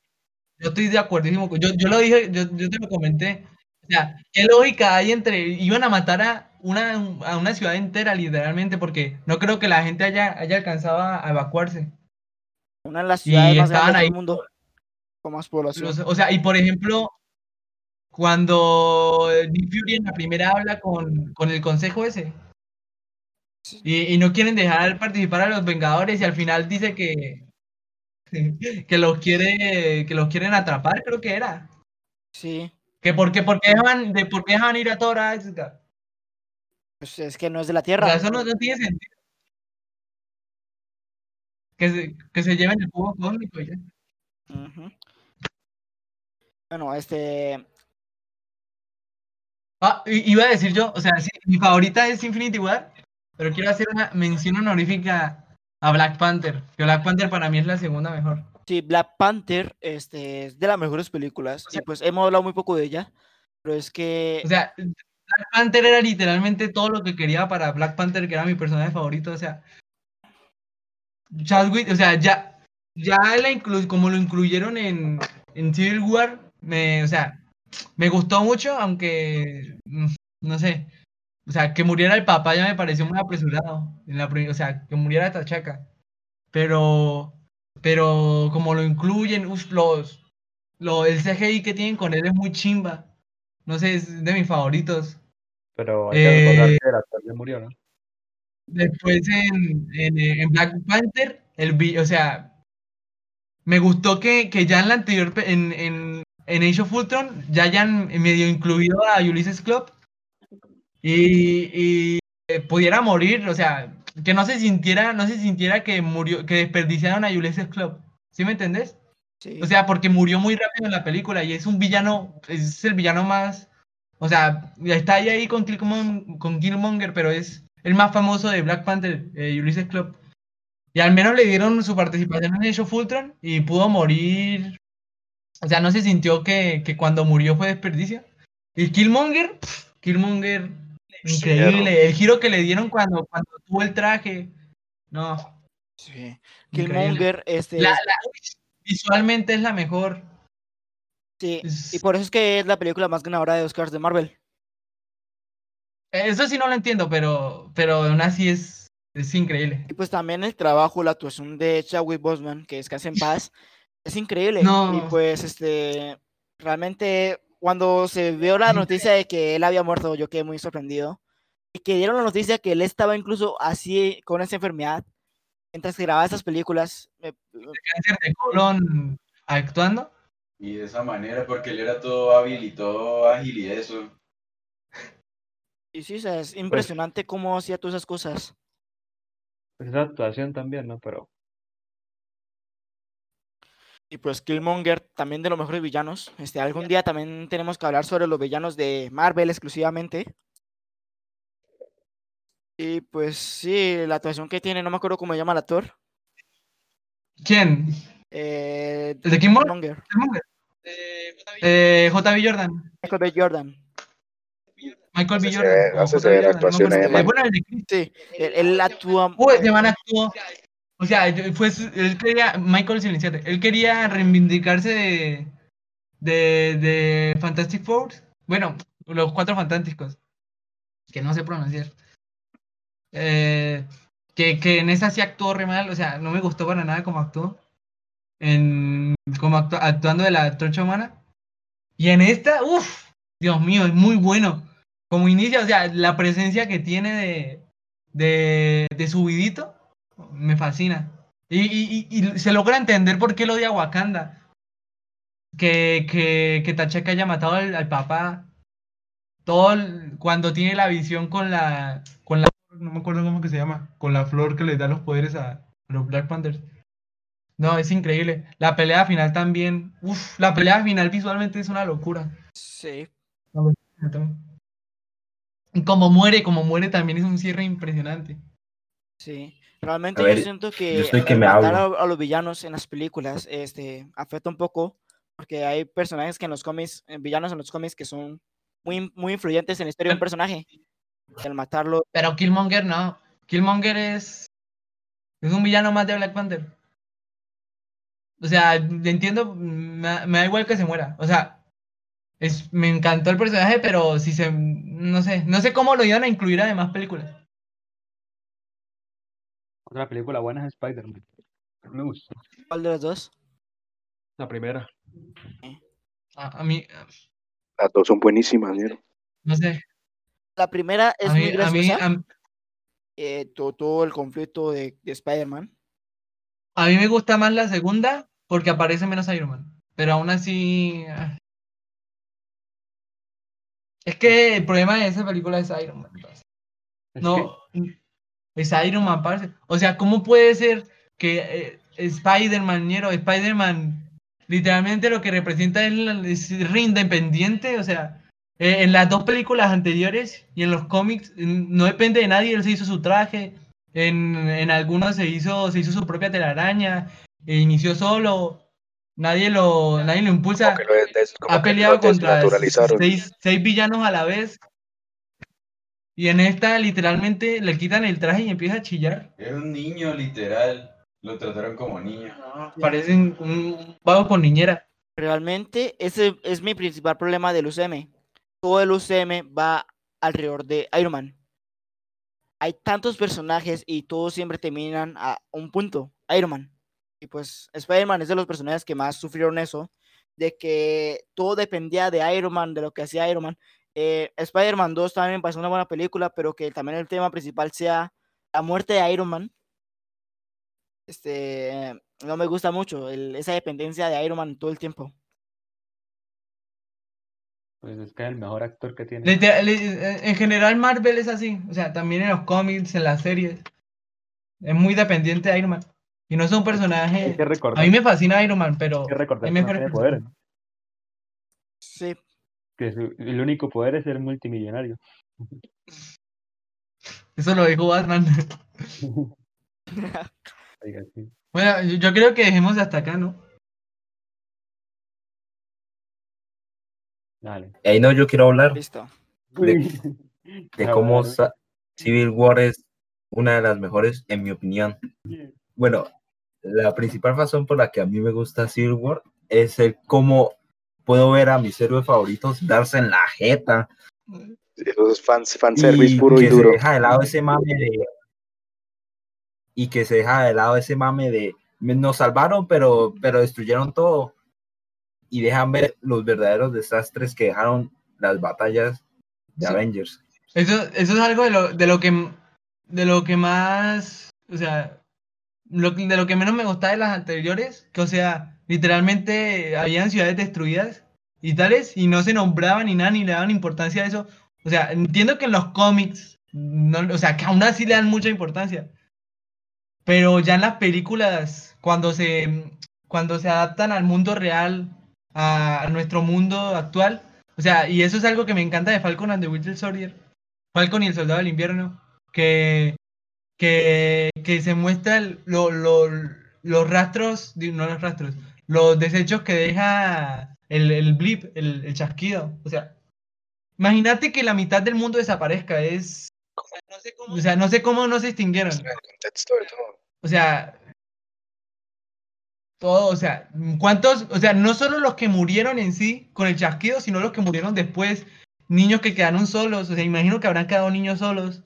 Yo estoy de acuerdísimo. con- Yo, yo lo dije, yo, yo te lo comenté. O sea, ¿qué lógica hay entre. Iban a matar a una, a una ciudad entera, literalmente, porque no creo que la gente haya, haya alcanzado a evacuarse. Una de las Y ciudades más estaban grandes del mundo, con más población. O sea, y por ejemplo, cuando Nick Fury en la primera habla con, con el consejo ese. Y, y no quieren dejar participar a los Vengadores y al final dice que, que los quiere, que los quieren atrapar, creo que era. Sí. Que por qué, por qué dejan, de por qué dejan ir a Thor a. Pues es que no es de la O Tierra. sea, eso no, no tiene sentido. Que se, que se lleven el cubo cósmico ya. Bueno, este. Ah, iba a decir yo, o sea, sí, mi favorita es Infinity War, pero quiero hacer una mención honorífica a Black Panther, que Black Panther para mí es la segunda mejor. Sí, Black Panther este, es de las mejores películas. O sea- y pues hemos hablado muy poco de ella. Pero es que. O sea, Black Panther era literalmente todo lo que quería para Black Panther, que era mi personaje favorito, o sea, Chadwick, o sea, ya, ya la inclu- como lo incluyeron en, en Civil War, me, o sea, me gustó mucho, aunque, mm, no sé, o sea, que muriera el papá ya me pareció muy apresurado, en la, o sea, que muriera Tachaca, pero, pero como lo incluyen, uf, los, lo, el CGI que tienen con él es muy chimba, no sé, es de mis favoritos. Pero hay que recordar Eh, que el actor ya murió, ¿no? Después en, en, en Black Panther, el o sea, me gustó que, que ya en la anterior, en, en Age of Ultron, ya hayan medio incluido a Ulysses Club y, y, eh, pudiera morir, o sea, que no se sintiera, no se sintiera que murió, que desperdiciaron a Ulysses Club. ¿Sí me entendés? sí, O sea, porque murió muy rápido en la película y es un villano, es el villano más, o sea, está ahí, ahí con, Killmon- con Killmonger, pero es el más famoso de Black Panther, eh, Ulysses Club. Y al menos le dieron su participación en Age of Ultron y pudo morir. O sea, no se sintió que, que cuando murió fue desperdicio. Y Killmonger, Killmonger, increíble. El giro que le dieron cuando, cuando tuvo el traje. No, sí. increíble. Killmonger, este. La- la- visualmente es la mejor. sí, Es- Y por eso es que es la película más ganadora de Oscars de Marvel. Eso sí no lo entiendo, pero, pero aún así es, es increíble. Y pues también el trabajo, la actuación de Chadwick Boseman, que descansa en paz, es increíble. Y No. pues, este, realmente, cuando se vio la noticia de que él había muerto, yo quedé muy sorprendido. Y que dieron la noticia que él estaba incluso así, con esa enfermedad, mientras que grababa esas películas. me- Cáncer de colon actuando. Y de esa manera, porque él era todo hábil y todo ágil y eso. Y sí, o sea, es impresionante cómo hacía todas esas cosas. Pues esa actuación también, ¿no? Pero Y pues Killmonger, también de los mejores villanos. Este, algún día también tenemos que hablar sobre los villanos de Marvel exclusivamente. Y pues sí, la actuación que tiene, no me acuerdo cómo se llama el actor. ¿Quién? Eh, ¿El de Killmonger? Killmonger, Eh, JB Jordan. Michael B. Jordan. Michael B. Jordan. hace eh. Eh, bueno, el de Chris. Sí, él, él actúa. Uy, actuó. O sea, su- él quería, Michael Silenciate, él quería reivindicarse de, de, de Fantastic Four. Bueno, los cuatro fantásticos. Que no sé pronunciar. Eh, que, que en esa sí actuó re mal, o sea, no me gustó para nada como actuó. En, como actu- actuando de la trocha humana. Y en esta, uff, Dios mío, es muy bueno. Como inicia, o sea, la presencia que tiene de, de, de subidito me fascina. Y, y- y- y se logra entender por qué lo odia Wakanda. Que, que, que T'Chaka haya matado al, al papá. Todo cuando tiene la visión con la, con la. No me acuerdo cómo que se llama. Con la flor que le da los poderes a los Black Panthers. No, es increíble. La pelea final también. Uf, la pelea final visualmente es una locura. Sí, Y como muere, como muere también es un cierre impresionante. sí. Realmente yo siento yo que estoy que el me matar a, a los villanos en las películas este, afecta un poco. Porque hay personajes que en los cómics, eh, villanos en los cómics que son muy, muy influyentes en la historia de un personaje. Al matarlo, Pero Killmonger no. Killmonger es. Es un villano más de Black Panther. O sea, entiendo. Me, da- me da igual que se muera. O sea, es, me encantó el personaje, pero si se. No sé. No sé cómo lo iban a incluir a demás películas. Otra película buena es Spider-Man. Me gusta. ¿cuál de los dos? La primera. A, a mí. Las dos son buenísimas, ¿no? No sé. La primera es A mí, muy a mí, graciosa. a, eh, to- todo, el conflicto de, de Spider-Man. a mí me gusta más la segunda porque aparece menos Iron Man. Pero aún así. ah, Es que el problema de esa película es Iron Man. No, es Iron Man, parce. O sea, ¿cómo puede ser que eh, Spider-Man, ñero, Spider-Man, literalmente lo que representa es, la- es independiente? O sea, eh, en las dos películas anteriores y en los cómics no depende de nadie, él se hizo su traje. En, en algunos se hizo, se hizo su propia telaraña, e inició solo. Nadie lo, nadie lo impulsa. Lo ha peleado contra seis, seis villanos a la vez. Y en esta literalmente le quitan el traje y empieza a chillar. Era un niño, literal. Lo trataron como niño. Parece un, un vago con niñera. Realmente ese es mi principal problema del UCM. Todo el UCM va alrededor de Iron Man. Hay tantos personajes y todos siempre terminan a un punto, Iron Man. Y pues Spider-Man es de los personajes que más sufrieron eso, de que todo dependía de Iron Man, de lo que hacía Iron Man. Eh, Spider-Man 2 también me parece una buena película, pero que también el tema principal sea la muerte de Iron Man. Este, no me gusta mucho el- esa dependencia de Iron Man todo el tiempo. Pues es que es el mejor actor que tiene. Literal- le- En general Marvel es así. O sea, también en los cómics, en las series. Es muy dependiente de Iron Man. Y no es un Hay personaje... que recordar, A mí me fascina Iron Man, pero... hay que recordar hay que no mejores tiene poderes. Sí, Que su- el único poder es ser multimillonario. Eso lo dijo Batman. Bueno, yo, yo creo que dejemos hasta acá, ¿no? Dale. Ahí no, yo quiero hablar listo. de, de cómo sa- Civil War es una de las mejores, en mi opinión. Bueno, la principal razón por la que a mí me gusta Civil War es el cómo puedo ver a mis héroes favoritos darse en la jeta Eso es fans, fanservice y puro y que se duro. deja de lado ese mame de y que se deja de lado ese mame de "Me- nos salvaron pero pero destruyeron todo y dejan ver los verdaderos desastres que dejaron las batallas de Sí. Avengers Eso, eso es algo de lo, de lo que de lo que más, o sea, lo, de lo que menos me gustaba de las anteriores, que o sea, literalmente habían ciudades destruidas y tales, y no se nombraban ni nada, ni le daban importancia a eso. O sea, entiendo que en los cómics, no, o sea, que aún así le dan mucha importancia. Pero ya en las películas, cuando se, cuando se adaptan al mundo real, a, nuestro mundo actual, o sea, y eso es algo que me encanta de Falcon and the Winter Soldier, Falcon y el Soldado del Invierno, que, que, que se muestran lo- lo- los rastros, no los rastros, los desechos que deja el, el blip, el, el chasquido. O sea, imagínate que la mitad del mundo desaparezca, es... O sea, no sé cómo no se extinguieron. El contexto de todo. O sea, todo, o sea, ¿cuántos? O sea, no solo los que murieron en sí con el chasquido, sino los que murieron después, niños que quedaron solos, o sea, imagino que habrán quedado niños solos,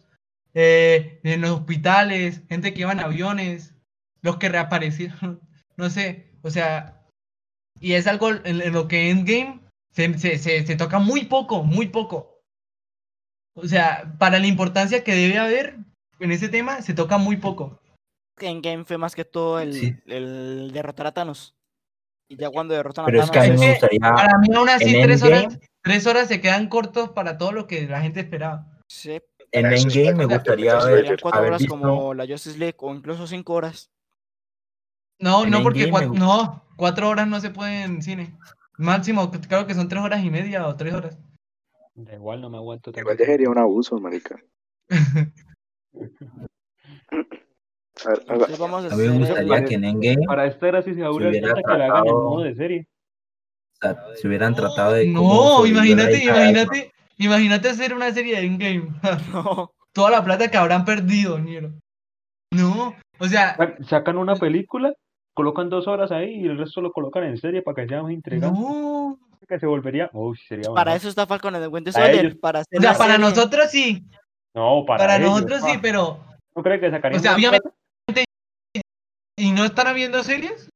eh, en los hospitales, gente que iba en aviones, los que reaparecieron, no sé, o sea, y es algo en, en lo que Endgame se, se, se, se toca muy poco, muy poco. O sea, para la importancia que debe haber en ese tema, se toca muy poco. En Game fue más que todo el, Sí. el derrotar a Thanos. Y ya cuando derrotan pero a es que a mí Thanos, me gustaría Para mí aún así en tres Endgame- horas, tres horas se quedan cortos para todo lo que la gente esperaba. sí, en es Endgame me gustaría serían cuatro haber horas visto como la Justice League o incluso cinco horas. No, En no, porque Endgame cua- me no, cuatro horas no se puede en cine. Máximo, creo que son tres horas y media o tres horas. Da igual, no me aguanto tanto Igual ya sería un abuso, marica. A ver, Entonces vamos a a mí me hacer gustaría que en Endgame Para esta era si se aburre hubiera hasta que la hagan en tratado- modo de serie. o sea, se hubieran tratado de No, imagínate, imagínate, imagínate hacer una serie de Endgame. No, Toda la plata que habrán perdido, Niero. No, o sea, Sa- Sacan una película, colocan dos horas ahí y el resto lo colocan en serie para que sea más intrigante. no. Que se volvería. Uy, sería para eso está Falcon and the Winter Soldier, ellos. para hacer O sea, para serie. nosotros sí, No, para, para ellos, nosotros sí, pero ¿No crees que sacarían O sea, obviamente- plata? ¿Y no están habiendo series?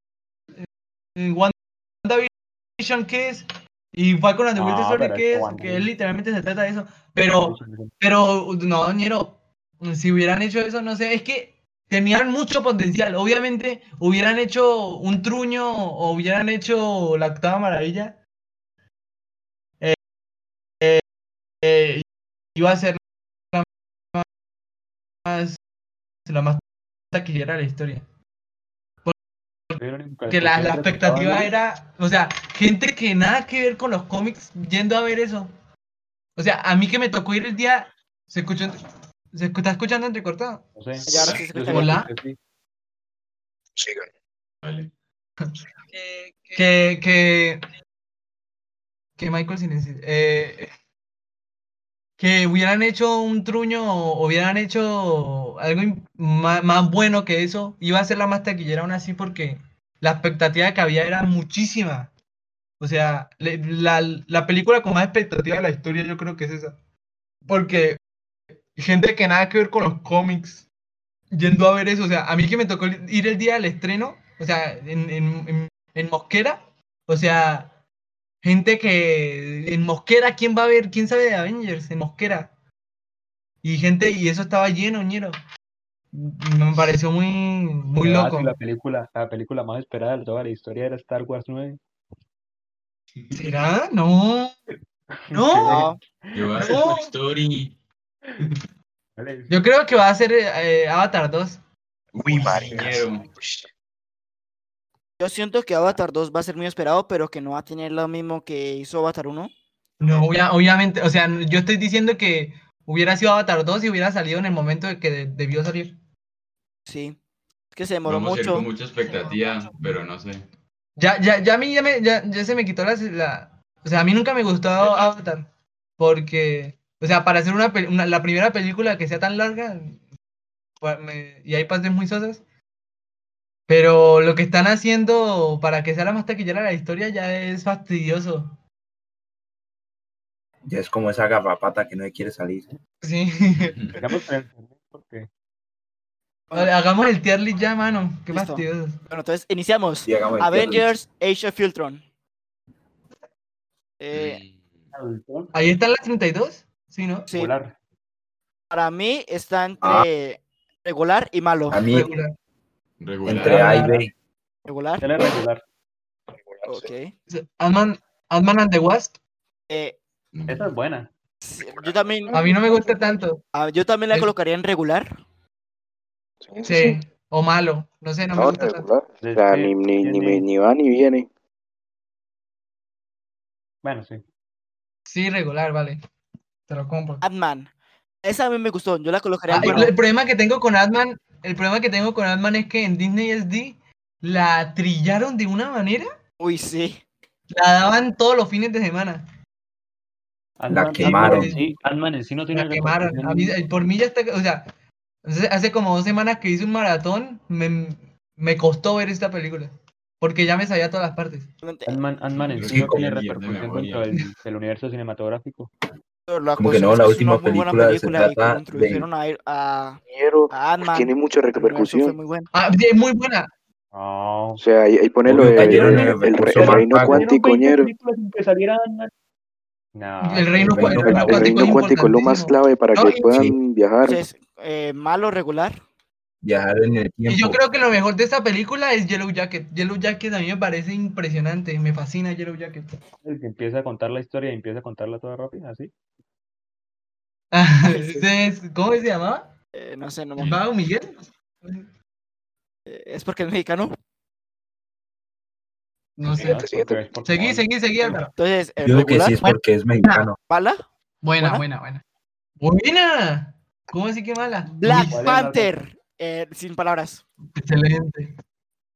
Eh, WandaVision, ¿qué es? Y Falcon and the Winter Soldier, pero ¿qué es es? Que él literalmente se trata de eso. Pero, pero, no, Ñero, si hubieran hecho eso, no sé, es que tenían mucho potencial. Obviamente, hubieran hecho un truño o hubieran hecho la octava maravilla. Eh, eh, eh, iba a ser la más, la más taquillera de la historia. Que la, la expectativa era, o sea, gente que nada que ver con los cómics yendo a ver eso. O sea, a mí que me tocó ir el día, ¿se escuchó? ¿Se está escuchando entrecortado? No sé. Ya, ahora sí se escucha Hola. creo que. Que, que, que Michael silencio. Eh, que hubieran hecho un truño o hubieran hecho algo ma- más, bueno que eso, iba a ser la más taquillera aún así porque la expectativa que había era muchísima. O sea, le- la, la película con más expectativa de la historia yo creo que es esa. Porque gente que nada que ver con los cómics yendo a ver eso, o sea, a mí que me tocó ir el día del estreno, o sea, en, en, en, en Mosquera, o sea, gente que en Mosquera, ¿quién va a ver? ¿Quién sabe de Avengers? En Mosquera. Y gente, y eso estaba lleno, ñero. Me pareció muy, muy Ah, loco. sí, la película, la película más esperada de toda la historia era Star Wars 9. ¿Será? No. No. No, ¿Qué va a ser No. Toy Story? Yo creo que va a ser eh, Avatar 2. Uy, marica. Ñero. yo siento que Avatar 2 va a ser muy esperado, pero que no va a tener lo mismo que hizo Avatar 1. No, obvia- obviamente, o sea, yo estoy diciendo que hubiera sido Avatar 2 y hubiera salido en el momento de que de- debió salir. Sí. Es que se demoró Vamos a ir mucho. con mucha expectativa, pero no sé. Ya, ya, ya a mí ya, me, ya, ya se me quitó la, la- O sea, a mí nunca me gustó Avatar. Porque, o sea, para hacer una, una- la primera película que sea tan larga, me- y hay partes muy sosas. Pero lo que están haciendo para que sea la más taquillera de la historia ya es fastidioso. Ya es como esa garrapata que no quiere salir. Sí. Porque hagamos el tier list ya, mano. Qué Listo. fastidioso. Bueno, entonces iniciamos. Avengers Age of Ultron. Eh, Ahí están las 32. Sí, ¿no? sí, volar. para mí está entre Ah. regular y malo. A mí, Regular. Regular. entre A y B. Regular. Él es regular. Ok. Ant-Man and the Wasp. Eh, Esa es buena. sí, yo también, A mí no me gusta tanto. ah, yo también la colocaría en regular. Sí, sí, Sí. O malo. No sé, no me gusta tanto. regular. O sea, ni, ni, ni, ni va ni viene. Bueno, sí. Sí, regular, vale. Te lo compro. Ant-Man. Esa a mí me gustó. Yo la colocaría Ah, bueno. el problema que tengo con Ant-Man, el problema que tengo con Ant-Man es que en Disney SD la trillaron de una manera, Uy, sí. la daban todos los fines de semana. Ant-Man- quemaron. Sí- Ant-Man en sí no tiene La quemaron. A mí, por mí ya está, o sea, hace, como dos semanas que hice un maratón, me, me costó ver esta película, porque ya me sabía todas las partes. Ant-Man, Ant-Man en sí no tiene repercusión dentro del, del universo cinematográfico. La Como que no, la última buena película se película y trata introdujeron a, a, a Ant-Man. tiene mucha repercusión. muy. Ah, sí, es muy buena. No. O sea, ahí, ahí pone lo Obvio, de cayeron en el, el el más reino cuántico, Hicieron 20 ñero. No, El reino, el reino el cuántico. El reino es cuántico es lo más clave para No, que puedan viajar. Entonces, eh, malo, regular. Viajar en el tiempo. Y yo creo que lo mejor de esta película es Yellow Jacket. Yellow Jacket a mí me parece impresionante, me fascina Yellow Jacket. El que empieza a contar la historia y empieza a contarla toda rápida, así. Es- ¿Cómo se llamaba? Eh, no sé, no me ¿Vago Miguel? eh, Es porque es mexicano. No sé. Seguí, no- seguí, seguí, Álvaro. Entonces, eh, Yo digo que regular, sí es porque es mexicano. mala. Buena, ¿Buena? buena, buena. ¡Buena! ¿Cómo así que mala? Black ¿Cuál es la Panther. eh, sin palabras. Excelente.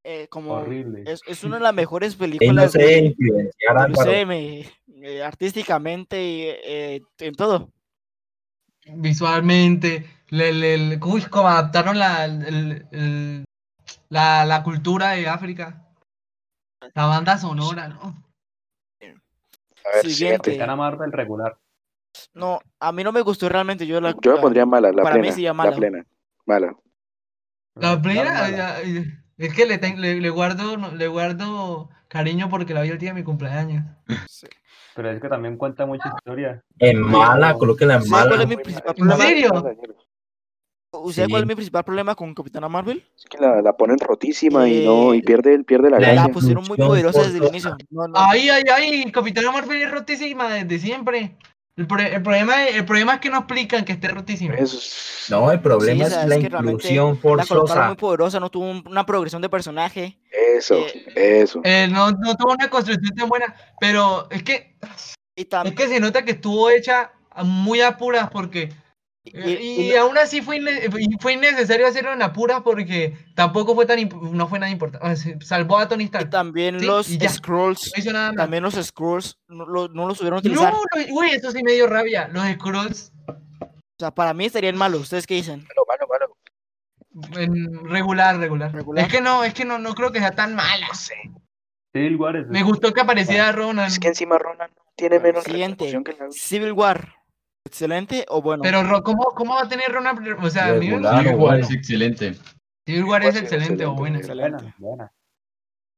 Eh, como Horrible. es, es una de las mejores Él no películas se de-. UCM, eh, artísticamente y eh, en todo. Visualmente, le, le, le- uy, cómo adaptaron la, el- el- la, la cultura de África. La banda sonora, ¿no? A ver, Siguiente. Capitana Marvel regular. No, a mí no me gustó realmente. Yo la, Yo la pondría mala, la para mí plena. sí La plena. Mala. La plena, es que le, ten- le, le guardo, no, le guardo cariño porque la vi el día de mi cumpleaños. Pero es que también cuenta mucha historia. En mala, No. colóquela en ¿Sabes cuál es mala. mi principal ¿En problema? serio? ¿Sabes cuál es Sí. mi principal problema con Capitana Marvel? Es que la, la ponen rotísima y no, y Eh, pierde, el- pierde la la La pusieron muy poderosa desde el inicio. No, no. Ay, ay, ay, Capitana Marvel es rotísima desde siempre. El, pro- el problema, el problema es que no explican que esté rotísimo. Eso es- No, el problema Sí, es la es inclusión La colocaron forzosa. muy poderosa, no tuvo un- una progresión de personaje. Eso, Eh, eso. Eh, no, no tuvo una construcción tan buena, pero es que, Y, es que se nota que estuvo hecha a muy apuras porque... y- y- Y, aún así fue, fue innecesario hacerlo en apuras porque tampoco fue tan no fue nada importante. Salvó a Tony y Stark. también Sí, los y. Scrolls, No hizo nada más. también los Scrolls no, lo- no los supieron utilizar. No, no, güey, eso sí me dio rabia. Los Skrulls O sea, para mí serían malos. ¿Ustedes qué dicen? Malo, malo, malo. en regular, regular, Regular. Es que no, es que no, no creo que sea tan sé. Civil War es Me gustó que apareciera Ronan. Es que encima Ronan tiene menos que la Civil War. ¿Excelente o bueno? Pero Ro- ¿cómo, ¿cómo va a tener Ronan? O sea, a mí me- Regular. Civil War bueno. es excelente. Civil War es excelente o buena. excelente. buena.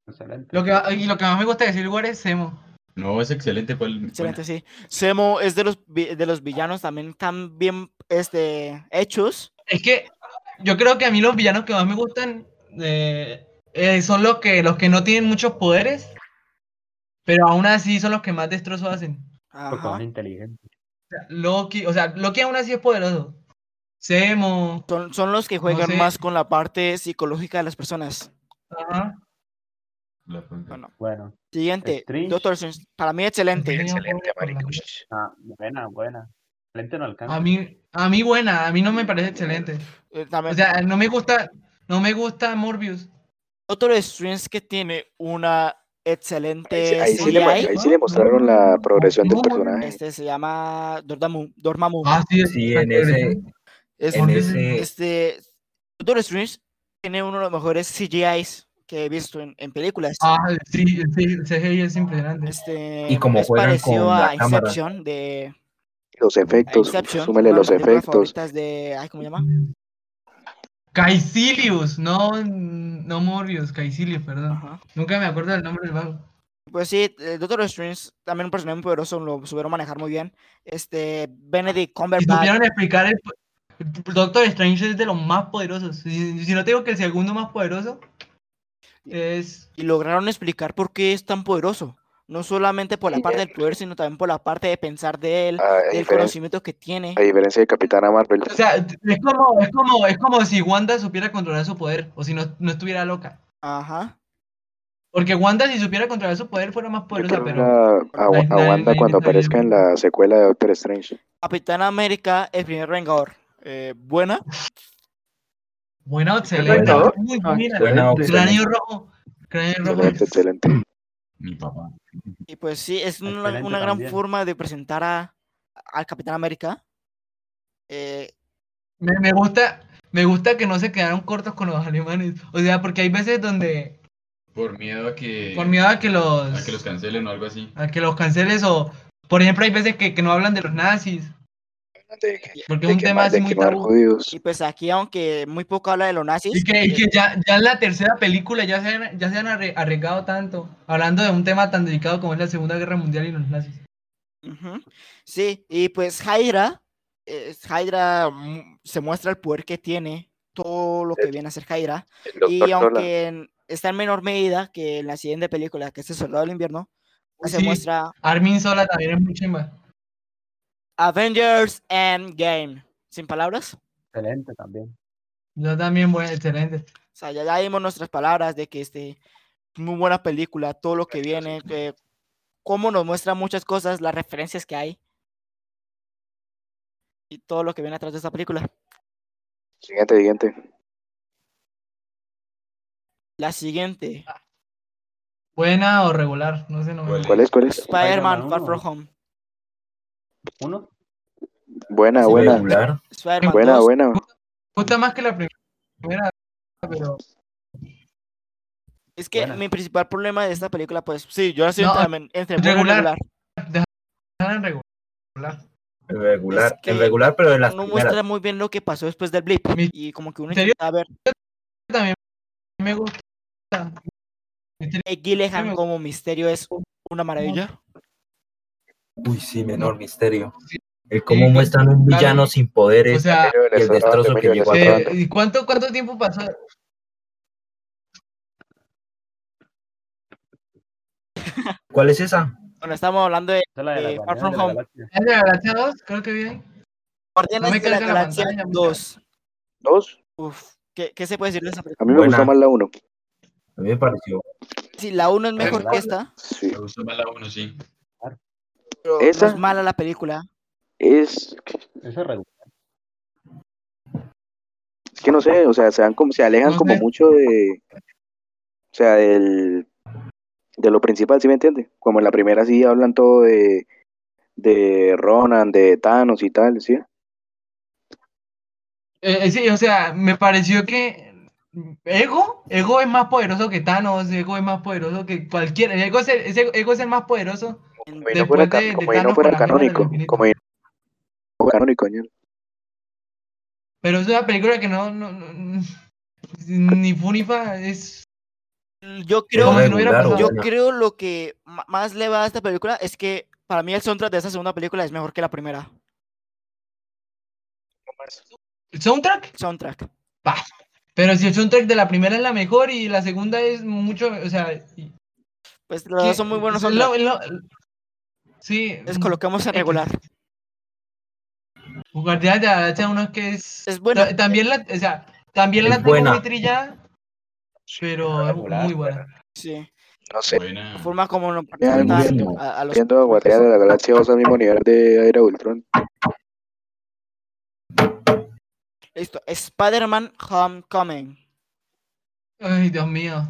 Excelente. Lo que, y lo que más me gusta de Civil War es Zemo. No, es excelente. ¿cuál- Excelente, sí. Semo es de los, de los villanos también tan bien este, hechos. Es que yo creo que a mí los villanos que más me gustan eh, eh, son los que, los que no tienen muchos poderes, pero aún así son los que más destrozos hacen. Porque son inteligentes. Loki, o sea, Loki aún así es poderoso. Zemo. Son, son los que juegan sé. más con la parte psicológica de las personas. Ajá. Bueno, Bueno, siguiente. Strange. Doctor Strange. Para mí, excelente. Sí. Excelente, ah, buena, buena. Excelente no alcanza. A mí, a mí buena, a mí no me parece excelente. Eh, también, O sea, no me gusta, no me gusta Morbius. Doctor Strange que tiene una excelente Ahí, sí- ahí sí le, CGI. ahí sí le mostraron la progresión del personaje. Este se llama Dormammu. Dormammu. Ah, sí, Sí, en ese, Es- en Morbius- ese, este, Doctor Strange tiene uno de los mejores CGIs que he visto en, en películas. Ah, sí, sí, el CGI es impresionante. Este, Y como es juegan parecido con la a cámara. Inception de Los efectos, Inception, súmele los efectos. de, ay, ¿cómo se llama? Caecilius, no, no Morbius, Caecilius, perdón. Ajá. Nunca me acuerdo del nombre del vago. Pues sí, el Doctor Strange, también un personaje muy poderoso, lo supieron manejar muy bien. Este, Benedict Y Cumberbatch, supieron explicar el, el Doctor Strange es de los más poderosos. Si, si no te digo que el segundo más poderoso es y lograron explicar por qué es tan poderoso. No solamente por la parte del poder, sino también por la parte de pensar de él, A, a del conocimiento que tiene. a diferencia de Capitana Marvel. O sea, es como, es como, es como si Wanda supiera controlar su poder, o si no, no estuviera loca. Ajá. Porque Wanda, si supiera controlar su poder, fuera más poderosa, pero. a, Wanda cuando aparezca en la secuela de Doctor Strange. Capitán América, el primer Vengador. Eh, buena. Buena excelente. Buena. Muy Ah, buena. Cráneo rojo. Cráneo rojo. Excelente, excelente. Mi papá. Y pues sí, es una, una gran también. forma de presentar a, al Capitán América. Eh, Me, me gusta, me gusta que no se quedaron cortos con los alemanes. O sea, porque hay veces donde, Por miedo a que, por miedo a que los, a que los cancelen o algo así. a que los canceles o, por ejemplo, hay veces que, que no hablan de los nazis. De, que- Porque de es un tema así de muy tabú. judíos. y pues aquí, aunque muy poco habla de los nazis, Y que, y eh, que ya, ya en la tercera película ya se han, ya se han arriesgado tanto, hablando de un tema tan delicado como es la Segunda Guerra Mundial y los nazis. sí, y pues Hydra, eh, Hydra se muestra el poder que tiene, todo lo que El- viene a ser Hydra, y aunque en- está en menor medida que en la siguiente película, que es El Soldado del Invierno, se Sí. muestra Armin Sola también es muy chimba. Avengers Endgame. Sin palabras. Excelente también. Yo también, bueno, excelente. O sea, ya, ya dimos nuestras palabras de que este muy buena película, todo lo que viene, que cómo nos muestra muchas cosas, las referencias que hay y todo lo que viene atrás de esta película. Siguiente, siguiente. La siguiente, Buena o regular, no sé, no me ¿Cuál ¿Cuál es? ¿Cuál es? Spider-Man Far. From Home. Uno. Buena, Sí, buena. regular. Buena, 2, buena. Me gusta más que la primera, pero Es que buena. mi principal problema de esta película, pues sí, yo la siento No, también entre regular. regular. dejan regular. Regular, Es que en regular, pero en las No primeras. muestra muy bien lo que pasó después del blip Mi- y como que uno ¿En serio? intenta ver También me gusta. me- como misterio es una maravilla. Uy, sí, menor misterio. Sí. El cómo Sí, muestran un claro. villano sin poderes O sea, y el destrozo que llegó a. Eh, ¿Y cuánto, cuánto tiempo pasó? ¿Cuál es esa? Bueno, estamos hablando de es la de Far From de la Home. ¿Es de la Galaxia 2? Creo que bien. Guardianes me de la la Galaxia pantalla, mucha. 2. Dos. Uf, ¿qué, qué se puede decir de esa A película? mí me Buena. gustó más la uno. A mí me pareció. Sí, la 1 es mejor que esta, Sí. Me gustó más la 1, sí. Pero ¿Esa? no es mala la película. Es, Esa es que no sé, o sea, se, dan como, se alejan No como sé. mucho de, o sea, del, de lo principal, ¿sí me entiende? Como en la primera sí hablan todo de, de Ronan, de Thanos y tal, ¿sí? Eh, eh, sí, o sea, me pareció que Ego, Ego es más poderoso que Thanos, Ego es más poderoso que cualquier, Ego es el, ese- Ego es el más poderoso. Como si no fuera, de- de como si no fuera canónico, como si no fuera canónico. Pero es una película que no, no, no- ni fu ni fa, es Yo creo, no yo creo lo que más le va a esta película es que para mí el soundtrack de esa segunda película es mejor que la primera. ¿El soundtrack? Soundtrack. Bah. Pero si el soundtrack de la primera es la mejor y la segunda es mucho, o sea, y- Pues los dos son muy buenos lo- lo- sí, Les colocamos en X. regular. La Galaxia 1 es que es, Es buena. ta- también la, o sea, también la Es tengo buena. muy trillada, pero es regular, muy buena. Sí. No sé, Buena. La forma como nos Ya, muy presentan a, a los viendo a Guardianes de la Galaxia 2 al mismo nivel de Era Ultron. Listo. Spider-Man Homecoming. Ay, Dios mío.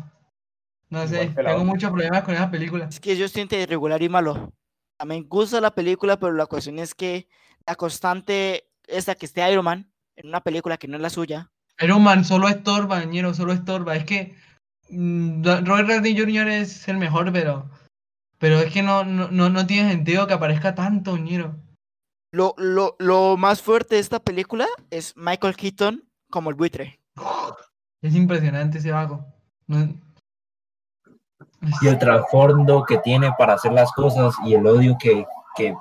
No sé, tengo muchos problemas con esa película. Es que yo siento irregular y malo. A mí me gusta la película, pero la cuestión es que la constante esa que esté Iron Man en una película que no es la suya. Iron Man solo estorba, ñero, solo estorba. Es que mm, Robert Downey Jr. es el mejor, pero pero es que no, no, no, no tiene sentido que aparezca tanto, ñero. Lo, lo, lo más fuerte de esta película es Michael Keaton como el buitre. Es impresionante ese vago. No- Y el trasfondo que tiene para hacer las cosas y el odio que, que,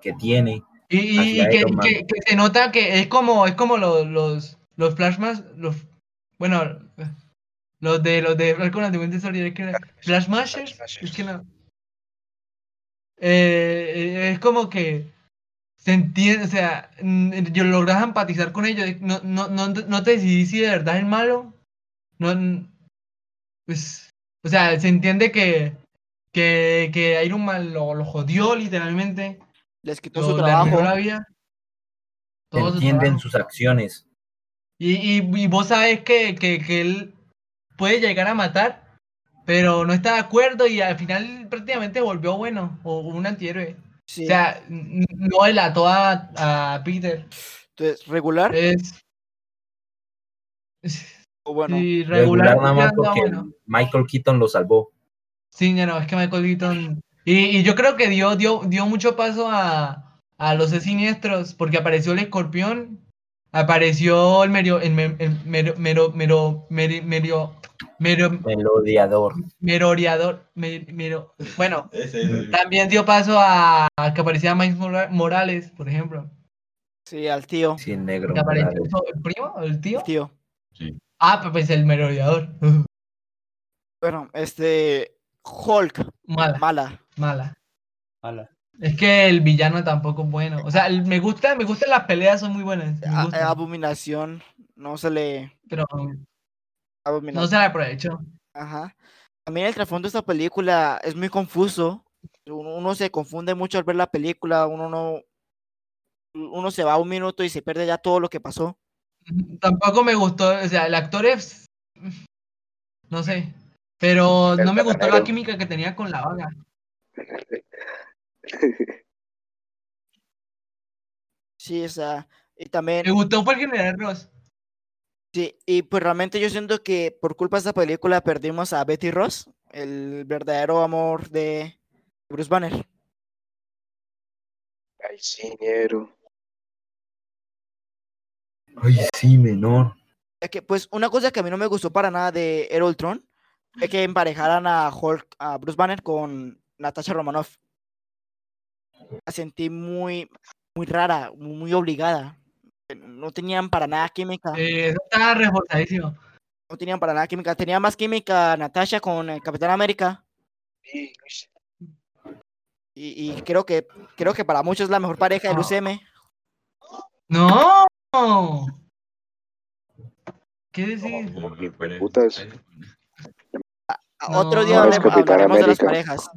que tiene. Y, que, se nota que es como, es como los, los, los flashbacks, los, bueno, los de los de Falcon and the Winter Soldier, es que Flashmashers, es que no. Eh, es como que se entiende, o sea, mm, yo logras empatizar con ellos, no, no, no, no te decidís si de verdad es malo, no, pues, o sea, se entiende que, que, que Iron Man lo, lo jodió literalmente, Les quitó lo, su trabajo. la vida. todo su Entienden trabajo. sus acciones. Y, y, y vos sabes que, que, que él puede llegar a matar, pero no está de acuerdo y al final prácticamente volvió bueno o un antihéroe. Sí. O sea, no delató a, a Peter. Entonces, regular Es, bueno. sí, Regular regular. nada más porque bueno. Michael Keaton lo salvó. Sí, ya no, es que Michael Keaton. Y, y yo creo que dio, dio, dio mucho paso a, a los siniestros, porque apareció el escorpión, apareció el medio, el, me- el mero, mero, mero, medio, mero, Melodiador. merodeador, mero- bueno, también dio paso a, a que aparecía Miles Mora- Morales, por ejemplo. Sí, al tío. Sí, el negro. Que apareció el primo, el tío. El tío. Ah, pues el merodeador. Bueno, este. Hulk. Mala, Mala. mala. Mala. Es que el villano tampoco es bueno. O sea, me gusta, me gustan las peleas, son muy buenas. me A- gustan, abominación. No se le. pero Abominación. no se la aprovechó. Ajá. También el trasfondo de esta película es muy confuso. Uno, uno se confunde mucho al ver la película. Uno no. Uno se va un minuto y se pierde ya todo lo que pasó. Tampoco me gustó, o sea, el actor es. No sé. Pero no me gustó la química que tenía con la vaga. Sí, o sea. Y también. Me gustó general Ross. Sí, y pues realmente yo siento que por culpa de esta película perdimos a Betty Ross, el verdadero amor de Bruce Banner. Ay. Ay, sí, menor. Es que, pues, una cosa que a mí no me gustó para nada de Era Ultron es que emparejaran a Hulk, a Bruce Banner con Natasha Romanoff. La sentí muy, muy rara, muy, obligada. No tenían para nada química. Eh, eso estaba reforzadísimo. No tenían para nada química. Tenía más química Natasha con el Capitán América. Y, y creo que creo que para muchos es la mejor pareja del. UCM. ¡No! ¿Qué? No, pero- putas. A- Otro día no, hable- es Capitán hablaremos de las parejas.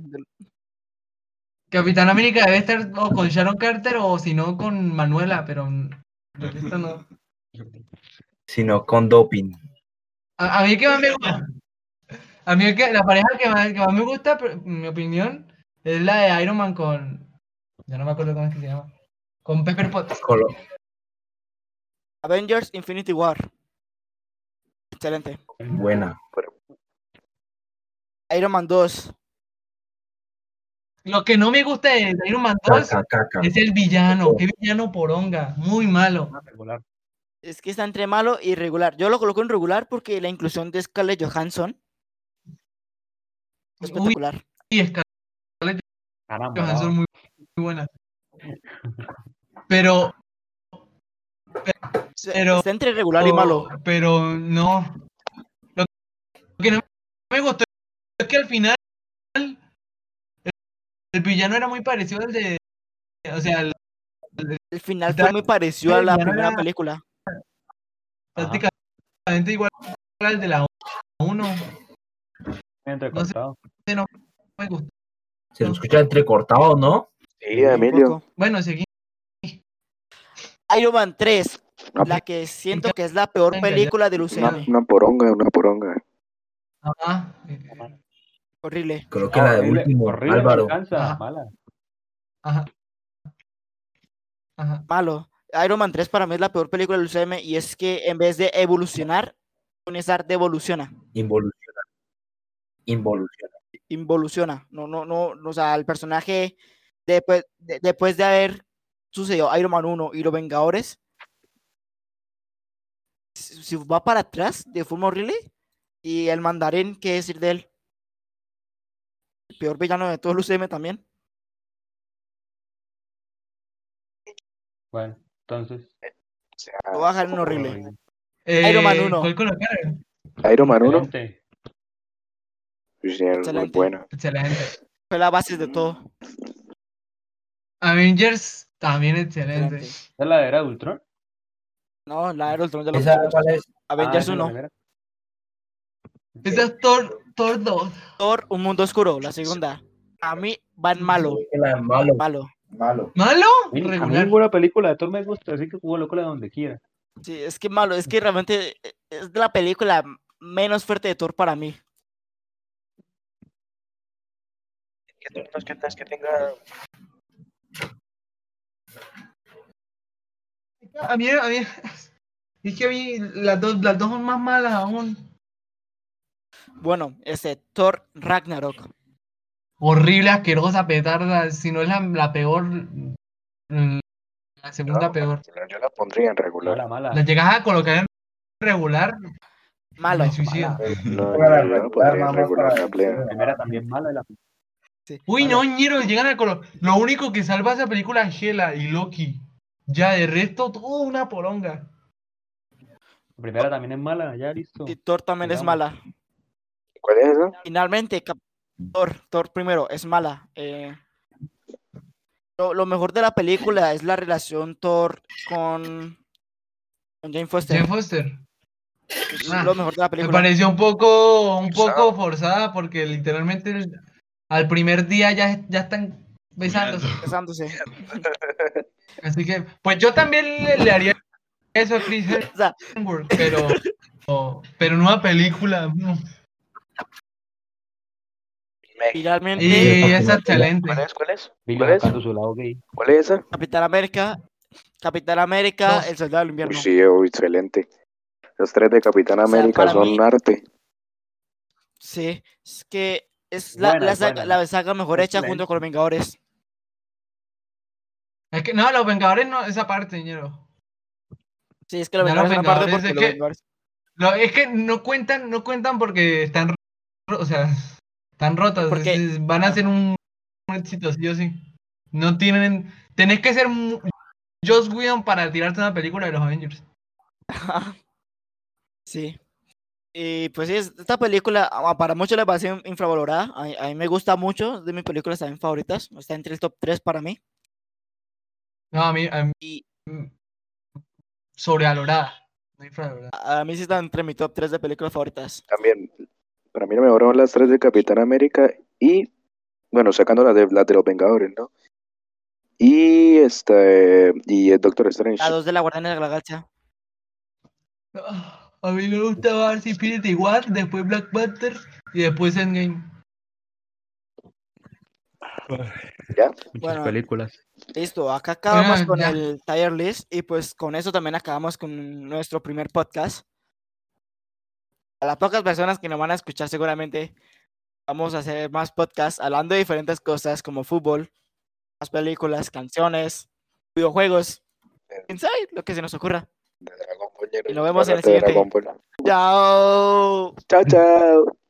Capitán América debe estar o con Sharon Carter o si no con Manuela, pero resto no. Sino con doping. A, a mí que más me gusta, a mí que, la pareja que más, que más me gusta, pero, en mi opinión, es la de Iron Man con, ya no me acuerdo cómo es que se llama, con Pepper Potts. Avengers Infinity War. Excelente. Buena. Iron Man 2. Lo que no me gusta de Iron Man 2 Caca, caca. es el villano, qué villano poronga, muy malo. Ah, regular. Es que está entre malo y regular. Yo lo coloco en regular porque la inclusión de Scarlett Johansson es Uy, espectacular. y Scarlett Caramba, Johansson no. muy, muy buena. Pero, pero- Está entre regular y malo. Pero no. Lo que no me gustó es que al final el, el villano era muy parecido al de. O sea, el- El final fue muy parecido a la no primera era- película. prácticamente igual al de la 1. Entrecortado. No me gustó. Se lo escucha entrecortado, ¿no? Sí, Emilio. Bueno, seguí. Iron Man 3, Una, la que siento que es la peor película del una, UCM. una poronga, una poronga. Ajá. Horrible. Creo que la de Horrible, último, horrible, Álvaro. alcanza, Ajá. mala. Ajá. Ajá. Malo. Iron Man 3 para mí es la peor película del UCM y es que en vez de evolucionar, Tony devoluciona. Involuciona. Involuciona. Involuciona. No, no, no, no, o sea, el personaje después de, después de haber sucedido Iron Man 1 y los Vengadores, si va para atrás de forma horrible y el mandarín, ¿qué decir de él? El peor villano de todo el UCM también. Bueno, entonces. O sea, Lo voy a dejar en horrible. Eh, Iron Man 1. ¿Cuál colocaron? Iron Man 1. Excelente. Muy Excelente. Fue la base de todo. Avengers también excelente. ¿Es la de Era de Ultron? No, la era Ultron de los ¿Esa cuál es? Avengers Ah, esa es la 1. primera. Esa es Thor, Thor 2. Thor, Un Mundo Oscuro, la segunda. A mí van malo, la malo, malo. malo. ¿Malo? A mí- A mí Regular. ninguna película de Thor me gusta, así que jugó loco donde quiera. Sí, es que malo, es que realmente es la película menos fuerte de Thor para mí. Es que, no es que tenga A mí, a mí, es que a mí las dos, las dos son más malas aún. Bueno, ese Thor Ragnarok. Horrible, asquerosa, petarda. Si no es la, la peor, la segunda No, peor. Yo la pondría en regular. Mala, mala. La llegas a colocar en regular, Malo. me. No, yo la pondría en regular. primera también mala. y la- Sí. Uy, no, ñero, llegan a colocar. Lo único que salva esa película es Hela y Loki. Ya, de resto, todo una poronga. La primera también es mala, ya listo. Y Thor también es mala. ¿Cuál es esa? Finalmente, Thor, Thor primero, es mala. eh, lo, lo mejor de la película es la relación Thor con, con Jane Foster. Jane Foster. Es ah, lo mejor de la Me pareció un poco, un Forzada. poco forzada porque literalmente el- al primer día ya, ya están besándose. Besándose. Así que, pues yo también le, le haría eso a Chris Hemsworth, pero, pero en una película. no. Finalmente, Y es no- excelente. ¿Cuál es? ¿Cuál es? ¿Cuál es? ¿Cuál es esa? Capitán América, Capitán América. El Soldado del Invierno. Uy, sí, uy, excelente. Los tres de Capitán O sea, América son mí- arte. Sí, es que es la, Buena, la saga, la saga mejor hecha Excelente. junto con los Vengadores. Es que no, los Vengadores no, esa parte, ñero. Sí, es que los Vengadores es los que- Vengadores. Lo- es que no cuentan, no cuentan porque están, o sea, están rotas. Porque- es- van a ser un, un éxito, sí o sí. No tienen, tenés que ser Joss Whedon para tirarte una película de los Avengers. sí. Y pues sí, es- esta película ah, para muchos le parece infravalorada. A, a mí me gusta mucho, de mis películas también favoritas. Está entre el top 3 para mí. No, a mí, a mí- Y- sobrevalorada, no infravalorada. A, a mí sí está entre mi top 3 de películas favoritas. También, para mí lo mejor son las tres de Capitán América y, bueno, sacando las de, las de los Vengadores, ¿no? Y este, y el Doctor Strange. La 2 de la Guardiana de la Galaxia. Ah, A mí me gustaba Infinity War, después Black Panther y después Endgame. ¿Ya? Muchas Bueno, películas. Listo, acá acabamos Ah, con ya. el tier list y pues con eso también acabamos con nuestro primer podcast. A las pocas personas que nos van a escuchar seguramente vamos a hacer más podcasts hablando de diferentes cosas como fútbol, más películas, canciones, videojuegos, sabe, lo que se nos ocurra. Y no nos vemos en el siguiente. Chao. Chao, chao.